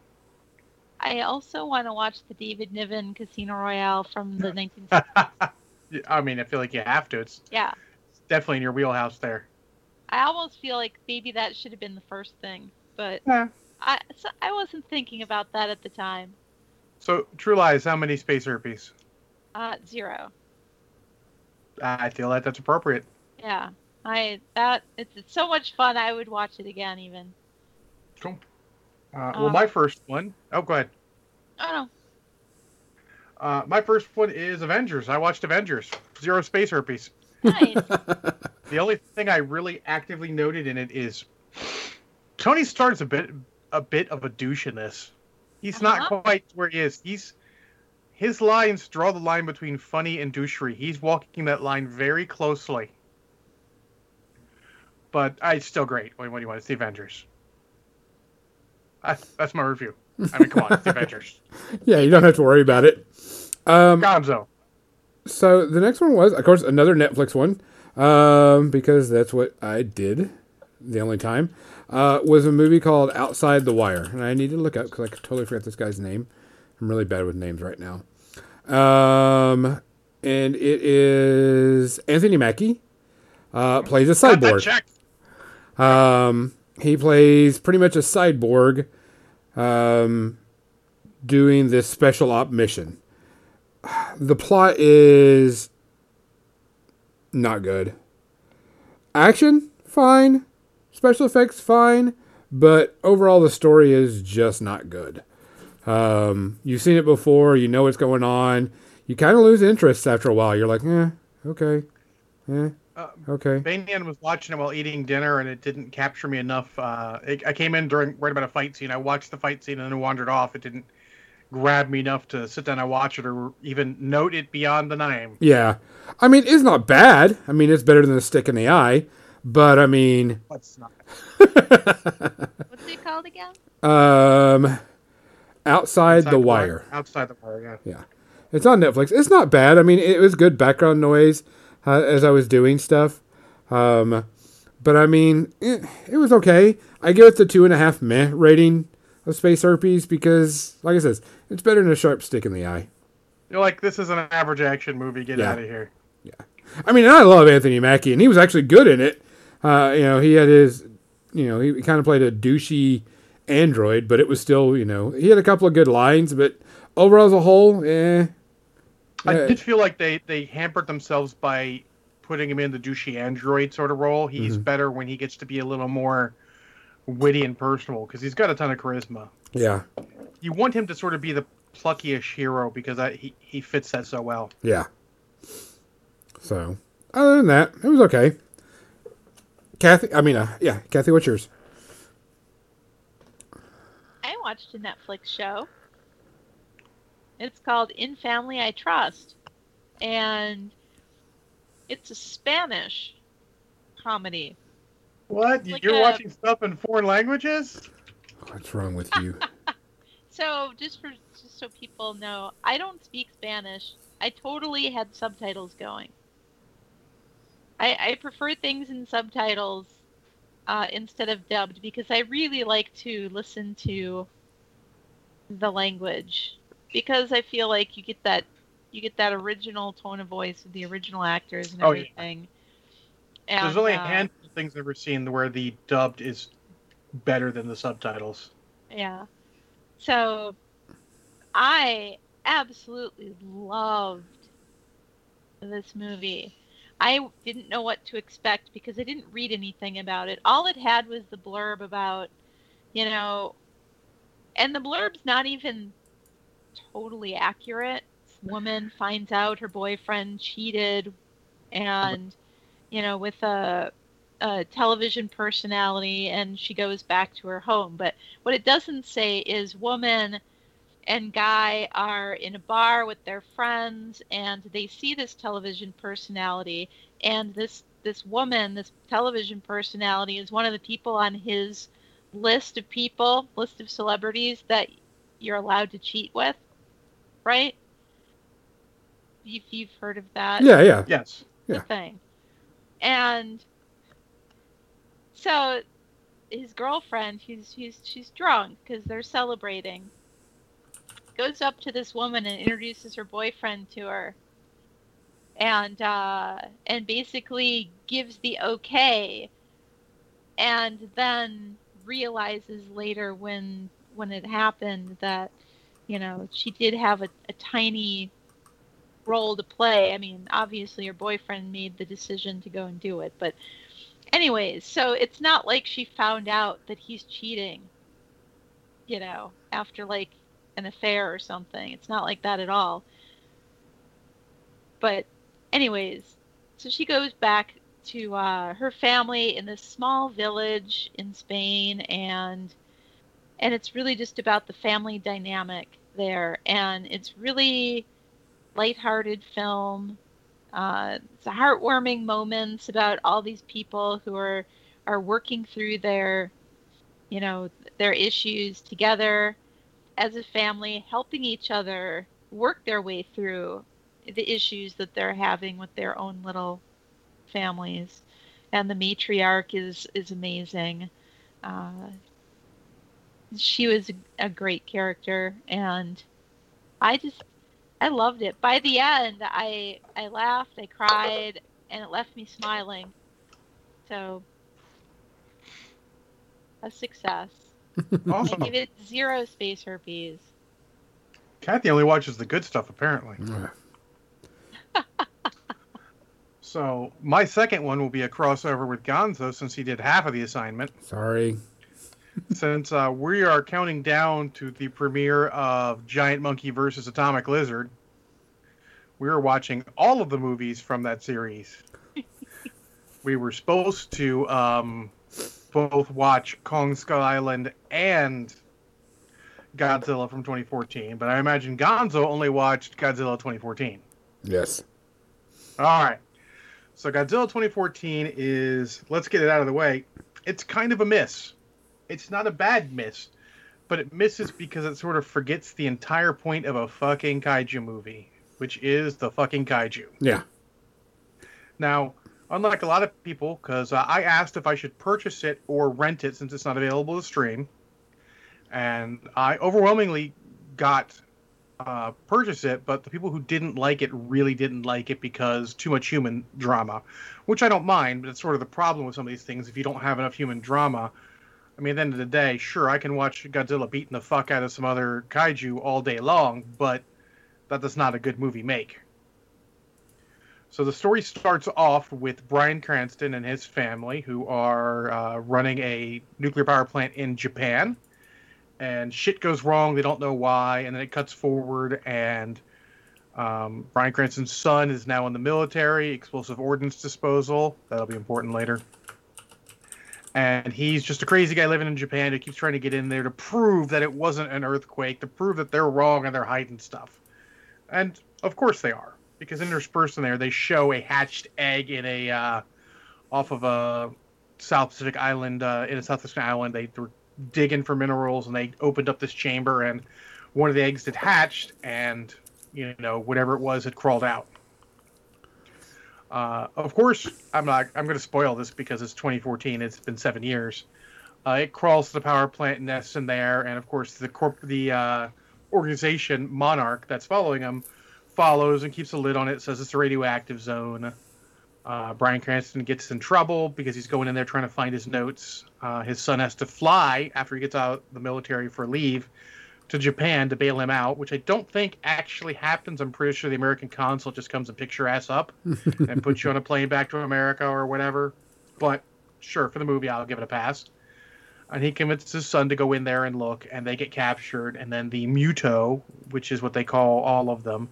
I also want to watch the David Niven Casino Royale from the 1960s. I mean, I feel like you have to. It's yeah, definitely in your wheelhouse there. I almost feel like maybe that should have been the first thing. but Yeah. I so I wasn't thinking about that at the time. So, True Lies, how many space herpes? Uh, zero. I feel like that's appropriate. Yeah, I that it's, it's so much fun. I would watch it again even. Cool. Uh, well, Um, my first one. Oh, go ahead. Oh no. Uh, my first one is Avengers. I watched Avengers. Zero space herpes. Nice. The only thing I really actively noted in it is Tony Stark's a bit a bit of a douche in this. He's Uh-huh. not quite where he is. He's his lines draw the line between funny and douchery. He's walking that line very closely. But I it's still great. What, what do you want? It's the Avengers. That's, that's my review. I mean, come on, it's the Avengers. yeah, you don't have to worry about it. Um, Gonzo. so the next one was, of course, another Netflix one, um, because that's what I did the only time, uh, was a movie called Outside the Wire. And I need to look up because I totally forgot this guy's name. I'm really bad with names right now. Um, and it is Anthony Mackie uh, plays a cyborg. Um, he plays pretty much a cyborg um, doing this special op mission. The plot is not good. Action, fine. Special effects, fine. But overall, the story is just not good. Um, you've seen it before. You know what's going on. You kind of lose interest after a while. You're like, eh, okay, eh, Uh, okay. Banian was watching it while eating dinner, and it didn't capture me enough. Uh, it, I came in during right about a fight scene. I watched the fight scene and then wandered off. It didn't grab me enough to sit down and watch it, or even note it beyond the name. Yeah. I mean, it's not bad. I mean, it's better than a stick in the eye. But I mean, Let's not. What's it called again? um, outside, Outside the wire. Outside the wire. Yeah. It's on Netflix. It's not bad. I mean, it was good background noise uh, as I was doing stuff. Um, but I mean, it, it was okay. I give it the two and a half meh rating of Space Herpes because, like I said, it's better than a sharp stick in the eye. You're like, this is an average action movie. Get Yeah. out of here. Yeah. I mean, I love Anthony Mackie, and he was actually good in it. Uh, you know, he had his, you know, he kind of played a douchey android, but it was still, you know, he had a couple of good lines, but overall as a whole, eh. I did feel like they they hampered themselves by putting him in the douchey android sort of role. He's Mm-hmm. better when he gets to be a little more witty and personal because he's got a ton of charisma. Yeah, You want him to sort of be the pluckyish hero because I, he he fits that so well. yeah. So, other than that, it was okay. Kathy, I mean, uh, yeah, Kathy, what's yours? I watched a Netflix show. It's called In Family I Trust. And it's a Spanish comedy. What? Like You're a- watching stuff in foreign languages? What's wrong with you? So just for just so people know, I don't speak Spanish. I totally had subtitles going. I, I prefer things in subtitles uh, instead of dubbed because I really like to listen to the language because I feel like you get that you get that original tone of voice with the original actors and Oh, yeah. everything. There's And, only a uh, handful of things I've ever seen where the dubbed is better than the subtitles. Yeah. So I absolutely loved this movie. I didn't know what to expect because I didn't read anything about it. All it had was the blurb about, you know, and the blurb's not even totally accurate. Woman finds out her boyfriend cheated and, you know, with a, a television personality and she goes back to her home. But what it doesn't say is woman and guy are in a bar with their friends and they see this television personality and this this woman this television personality is one of the people on his list of people list of celebrities that you're allowed to cheat with right if you've heard of that Yeah, yeah. Yes. the Yeah. thing. And so his girlfriend, she's she's she's drunk because they're celebrating. Goes up to this woman and introduces her boyfriend to her, and uh, and basically gives the okay. And then realizes later when when it happened that you know she did have a, a tiny role to play. I mean, obviously her boyfriend made the decision to go and do it, but anyways, so it's not like she found out that he's cheating, you know, after like an affair or something. It's not like that at all. But anyways, so she goes back to uh, her family in this small village in Spain and and it's really just about the family dynamic there and it's really lighthearted film. Uh, it's a heartwarming moments about all these people who are are working through their, you know, their issues together as a family, helping each other work their way through the issues that they're having with their own little families. And the matriarch is is amazing. Uh, she was a great character, and I just I loved it. By the end, I I laughed, I cried, and it left me smiling. So, a success. Awesome. I give it zero space herpes. Kathy only watches the good stuff, apparently. So my second one will be a crossover with Gonzo since he did half of the assignment. Sorry. Since uh, we are counting down to the premiere of Giant Monkey versus Atomic Lizard, we are watching all of the movies from that series. we were supposed to um, both watch Kong Skull Island and Godzilla from 2014, but I imagine Gonzo only watched Godzilla 2014. Yes. All right. So Godzilla 2014 is let's get it out of the way. It's kind of a miss. It's not a bad miss, but it misses because it sort of forgets the entire point of a fucking kaiju movie, which is the fucking kaiju. Yeah. Now, unlike a lot of people, because uh, I asked if I should purchase it or rent it since it's not available to stream, and I overwhelmingly got uh, purchase it, but the people who didn't like it really didn't like it because too much human drama, which I don't mind, but it's sort of the problem with some of these things. If you don't have enough human drama, I mean, at the end of the day, sure, I can watch Godzilla beating the fuck out of some other kaiju all day long, but that does not a good movie make. So the story starts off with Bryan Cranston and his family, who are uh, running a nuclear power plant in Japan and shit goes wrong. They don't know why, and then it cuts forward, and um, Bryan Cranston's son is now in the military, explosive ordnance disposal. That'll be important later. And he's just a crazy guy living in Japan who keeps trying to get in there to prove that it wasn't an earthquake, to prove that they're wrong and they're hiding stuff. And of course they are, because interspersed in there, they show a hatched egg in a uh, off of a South Pacific island, uh, in a South Pacific island. They were digging for minerals and they opened up this chamber and one of the eggs had hatched and you know whatever it was had crawled out uh, of course i'm not i'm going to spoil this because it's 2014 it's been seven years uh, it crawls to the power plant nests in there and of course the corp the uh, organization monarch that's following them follows and keeps a lid on it says it's a radioactive zone uh, Bryan Cranston gets in trouble because he's going in there trying to find his notes. Uh, his son has to fly after he gets out of the military for leave to Japan to bail him out, which I don't think actually happens. I'm pretty sure the American consul just comes and picks your ass up and puts you on a plane back to America or whatever. But sure, for the movie, I'll give it a pass. And he convinces his son to go in there and look, and they get captured. And then the Muto, which is what they call all of them,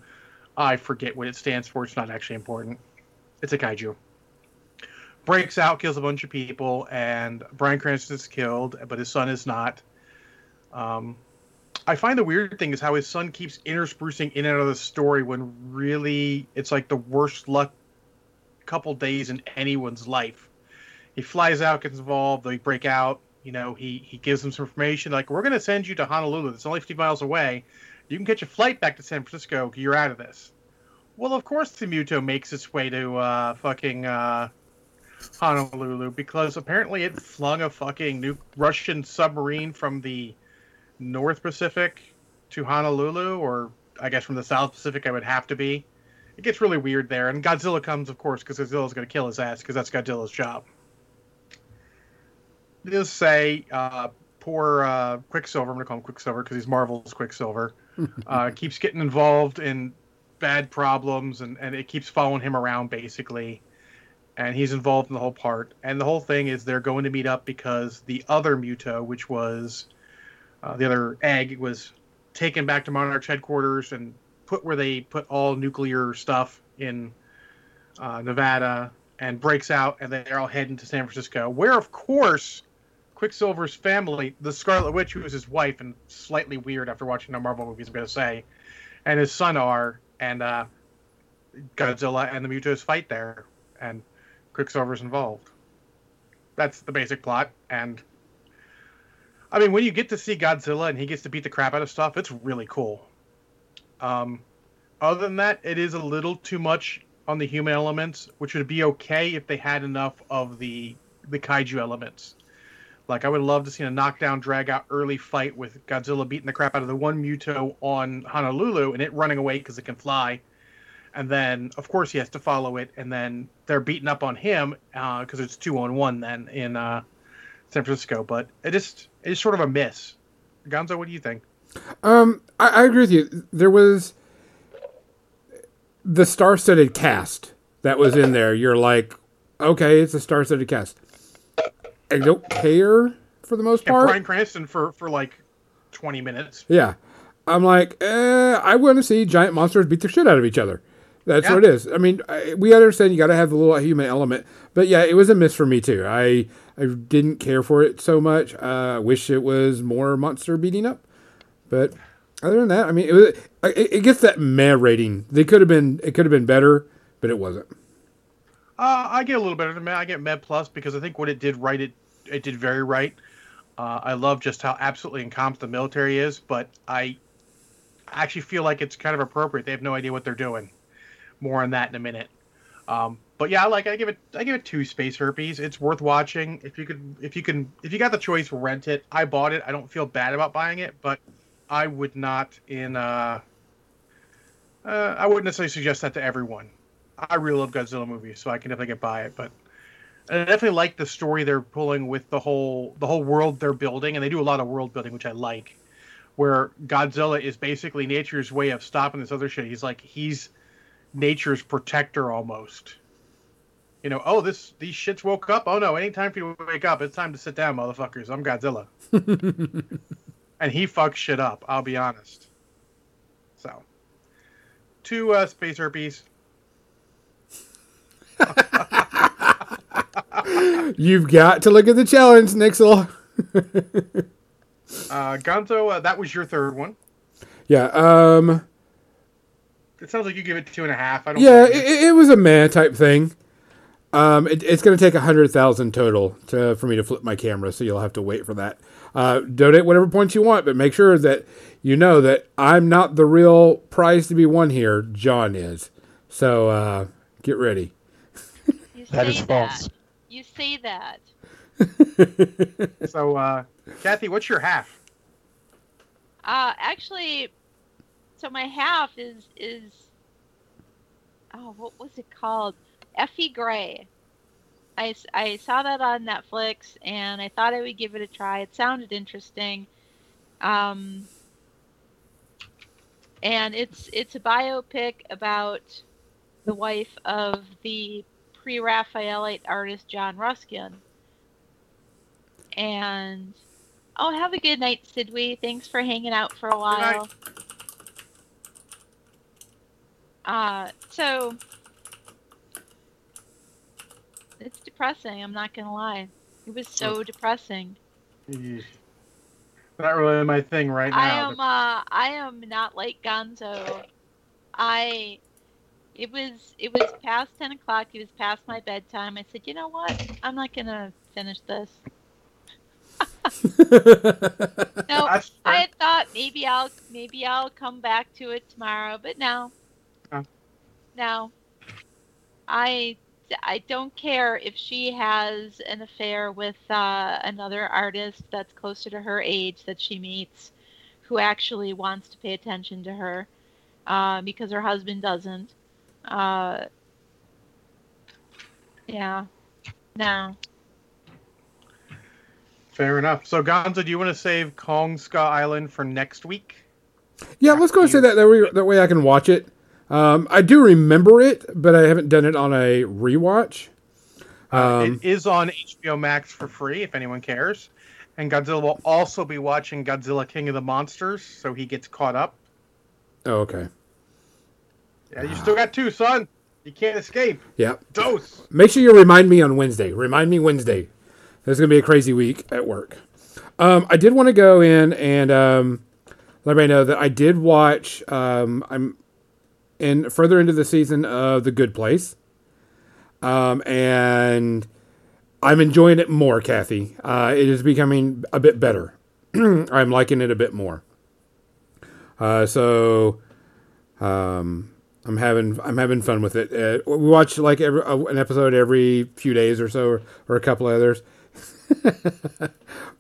I forget what it stands for. It's not actually important it's a kaiju. Breaks out, kills a bunch of people, and Bryan Cranston is killed, but his son is not. Um, I find the weird thing is how his son keeps interspersing in and out of the story when really it's like the worst luck couple days in anyone's life. He flies out, gets involved, they break out. You know, he he gives them some information like, "We're going to send you to Honolulu. It's only 50 miles away. You can catch a flight back to San Francisco. You're out of this." Well, of course, the Muto makes its way to uh, fucking uh, Honolulu because apparently it flung a fucking new Russian submarine from the North Pacific to Honolulu, or I guess from the South Pacific, I would have to be. It gets really weird there, and Godzilla comes, of course, because Godzilla's going to kill his ass because that's Godzilla's job. just say, uh, poor uh, Quicksilver. I'm gonna call him Quicksilver because he's Marvel's Quicksilver. uh, keeps getting involved in bad problems, and and it keeps following him around basically. And he's involved in the whole part. And the whole thing is they're going to meet up because the other Muto, which was uh, the other egg, was taken back to Monarch headquarters and put where they put all nuclear stuff in uh, Nevada and breaks out, and they're all heading to San Francisco, where, of course, Quicksilver's family, the Scarlet Witch, who is his wife, and slightly weird after watching the Marvel movies, I'm going to say, and his son are, and uh, Godzilla and the Mutos fight there, and Quicksilver's involved. That's the basic plot, and I mean, when you get to see Godzilla and he gets to beat the crap out of stuff, it's really cool. Um, other than that, it is a little too much on the human elements, which would be okay if they had enough of the the kaiju elements. Like I would love to see a knockdown, drag out early fight with Godzilla beating the crap out of the one Muto on Honolulu and it running away because it can fly, and then of course he has to follow it, and then they're beating up on him because uh, it's two on one then in uh, San Francisco. But it just it's sort of a miss. Gonzo, what do you think? Um, I, I agree with you. There was the star-studded cast that was in there. You're like, okay, it's a star-studded cast. I don't care for the most Yeah, part. Bryan Cranston for for like twenty minutes. Yeah. I'm like, eh, I want to see giant monsters beat the shit out of each other. That's Yeah. what it is. I mean, I, we understand you got to have the little human element, but yeah, it was a miss for me too. I I didn't care for it so much. Uh, I wish it was more monster beating up, but other than that, I mean, it was it, it gets that meh rating. They could have been it could have been better, but it wasn't. Uh, I get a little better than Med. I get Med Plus because I think what it did right, it it did very right. Uh, I love just how absolutely incompetent the military is, but I actually feel like it's kind of appropriate. They have no idea what they're doing. More on that in a minute. Um, but yeah, like I give it I give it two space herpes. It's worth watching if you could if you can if you got the choice rent it. I bought it. I don't feel bad about buying it, but I would not in uh, uh I wouldn't necessarily suggest that to everyone. I really love Godzilla movies, so I can definitely get by it. But I definitely like the story they're pulling with the whole the whole world they're building, and they do a lot of world building, which I like. Where Godzilla is basically nature's way of stopping this other shit. He's like he's nature's protector almost. You know, oh this these shits woke up. Oh no, ain't time for you to wake up. It's time to sit down, motherfuckers. I'm Godzilla. and he fucks shit up. I'll be honest. So, two uh, space herpes. You've got to look at the challenge, Nixel. Uh, Gonzo, uh, that was your third one. yeah. Um. It sounds like you give it two and a half. I don't. Yeah, it, it was a man type thing. Um, it, it's going to take a hundred thousand total to for me to flip my camera, so you'll have to wait for that. Uh, donate whatever points you want, but make sure that you know that I'm not the real prize to be won here. John is. So uh, get ready. You That say is false. that. You say that. so, uh, Kathy, what's your half? Uh, actually, so my half is is oh, what was it called? Effie Gray. I, I saw that on Netflix and I thought I would give it a try. It sounded interesting. Um, and it's it's a biopic about the wife of the pre-Raphaelite artist John Ruskin. And oh, have a good night, Sidwee. Thanks for hanging out for a while. Uh, so it's depressing. I'm not gonna lie. It was so depressing. Not really my thing right now. I am uh I am not like Gonzo. I it was it was past ten o'clock, it was past my bedtime. I said, you know what? I'm not gonna finish this. No, I had thought maybe I'll maybe I'll come back to it tomorrow, but no. Oh. No. I I don't care if she has an affair with uh, another artist that's closer to her age that she meets, who actually wants to pay attention to her, uh, because her husband doesn't. Uh, yeah. No. Fair enough. So, Gonzo, do you want to save Kong Skull Island for next week? Yeah, let's go and say that that way, that way I can watch it. Um, I do remember it, but I haven't done it on a rewatch. Uh, Um, it is on HBO Max for free if anyone cares. And Godzilla will also be watching Godzilla King of the Monsters, so he gets caught up. oh, okay. Yeah, you still got two, son. You can't escape. Yeah. Dose. Make sure you remind me on Wednesday. Remind me Wednesday. There's going to be a crazy week at work. Um, I did want to go in and um, let everybody know that I did watch. Um, I'm in further into the season of The Good Place, um, and I'm enjoying it more. Kathy, uh, it is becoming a bit better. I'm liking it a bit more. Uh, so um, I'm having I'm having fun with it. Uh, we watch like every, uh, an episode every few days or so, or, or a couple others.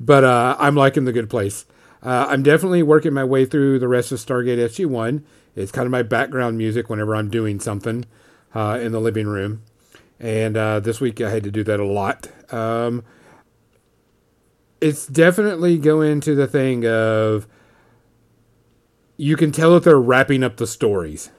but uh, I'm liking the good place. Uh, I'm definitely working my way through the rest of Stargate SG One. It's kind of my background music whenever I'm doing something uh, in the living room, and uh, this week I had to do that a lot. Um, it's definitely going to the thing of you can tell that they're wrapping up the stories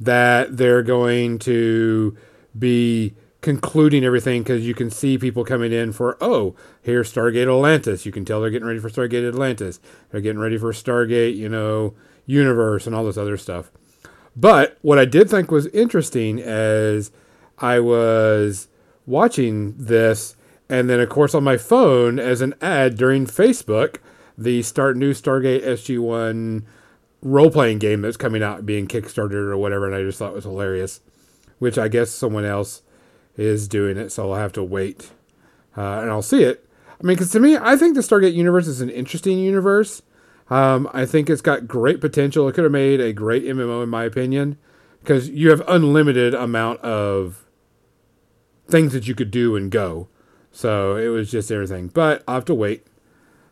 that they're going to be concluding everything because you can see people coming in for oh here's stargate atlantis. You can tell they're getting ready for stargate atlantis. They're getting ready for stargate you know universe and all this other stuff. But what i did think was interesting as i was watching this and then of course on my phone as an ad during facebook the start new stargate sg1 role-playing game that's coming out being kickstarted or whatever and i just thought was hilarious which i guess someone else is doing it so i'll have to wait uh, and i'll see it. I mean because to me i think the stargate universe is an interesting universe um, i think it's got great potential. It could have made a great mmo in my opinion because you have unlimited amount of things that you could do and go. So it was just everything. But i'll have to wait.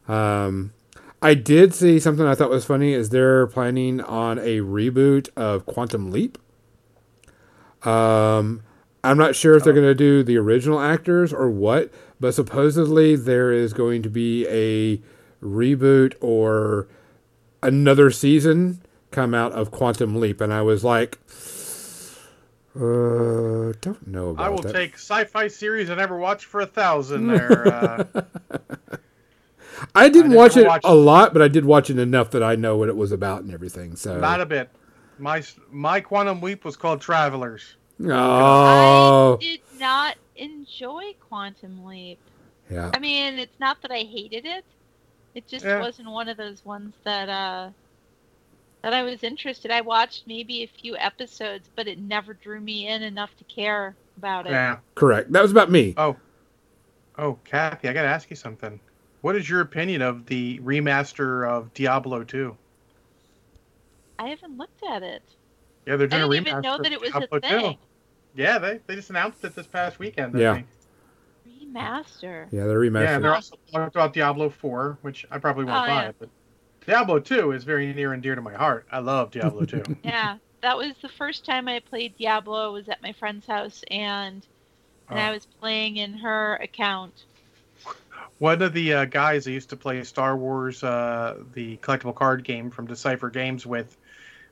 Um, I did see something I thought was funny is they're planning on a reboot of Quantum Leap. Um, I'm not sure if they're going to do the original actors or what, but supposedly there is going to be a reboot or another season come out of Quantum Leap, and I was like, uh, don't know about I will that. take sci-fi series I never watched for a thousand. There, uh, I didn't I watch it watched- a lot, but I did watch it enough that I know what it was about and everything. So not a bit. My my quantum leap was called Travelers. oh I did not enjoy Quantum Leap. yeah. I mean, it's not that I hated it. It just Yeah. wasn't one of those ones that uh that I was interested. I watched maybe a few episodes, but it never drew me in enough to care about it. Yeah. Correct. That was about me. Oh, oh, Kathy, I got to ask you something. What is your opinion of the remaster of Diablo 2? I haven't looked at it. Yeah, they're doing a didn't remaster even know of that it was Diablo a 2. Yeah, they, they just announced it this past weekend. I Yeah. think. Remaster. Yeah, they're remastering. Yeah, they're also talking about Diablo 4, which I probably won't Oh, buy. yeah. But Diablo 2 is very near and dear to my heart. I love Diablo 2. Yeah, that was the first time I played Diablo. Was at my friend's house, and and I Oh. was playing in her account. One of the uh, guys I used to play Star Wars, uh, the collectible card game from Decipher Games with,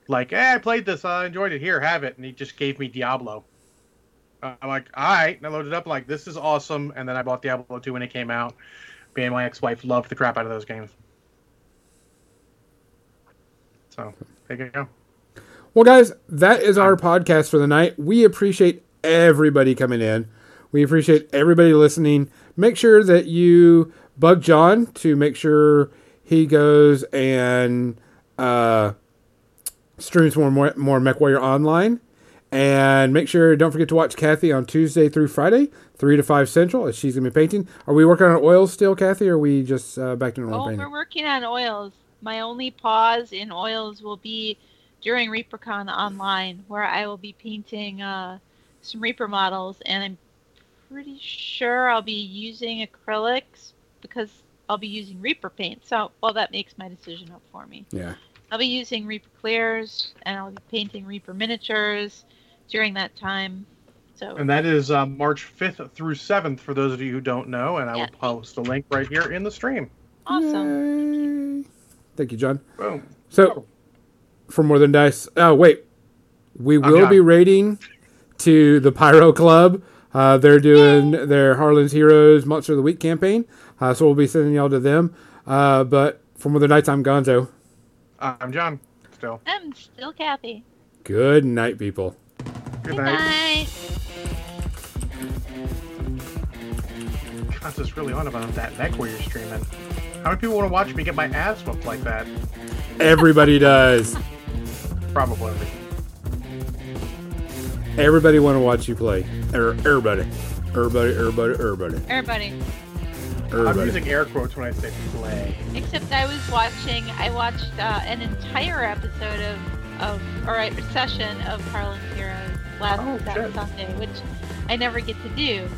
like, hey, I played this, I enjoyed it, here, have it. And he just gave me Diablo. Uh, I'm like, all right. And I loaded up, like, this is awesome. And then I bought Diablo 2 when it came out. Me and my ex wife loved the crap out of those games. So, there you go. Well, guys, that is our podcast for the night. We appreciate everybody coming in. We appreciate everybody listening. Make sure that you bug John to make sure he goes and uh, streams more more, more MechWarrior online. And make sure don't forget to watch Kathy on Tuesday through Friday, three to five central, as she's gonna be painting. Are we working on oils still, Kathy? Or are we just uh, back to normal Oh, painting? we're working on oils. My only pause in oils will be during ReaperCon online, where I will be painting uh, some Reaper models, and I'm pretty sure I'll be using acrylics because I'll be using Reaper paint. So, well, that makes my decision up for me. Yeah. I'll be using Reaper clears, and I'll be painting Reaper miniatures during that time. So And that is uh, March 5th through 7th for those of you who don't know. And I Yeah. will post a link right here in the stream. awesome. Yay. Thank you, John. Boom. So, for more than dice. Oh wait, we will be rating to the Pyro Club. Uh, they're doing their Harlan's Heroes Monster of the Week campaign, uh, so we'll be sending y'all to them. Uh, but for more than dice, I'm Gonzo. I'm John. Still. I'm still Kathy. Good night, people. Good Good night. night. God, this is really on about that neck where you're streaming. How many people want to watch me get my ass whooped like that? Everybody does. Probably. Everybody want to watch you play. Er, everybody. Everybody, everybody, everybody, Everybody. I'm using air quotes when I say play. Except I was watching. I watched uh, an entire episode of of or a session of Harlan's Heroes last Oh. Sunday, which I never get to do.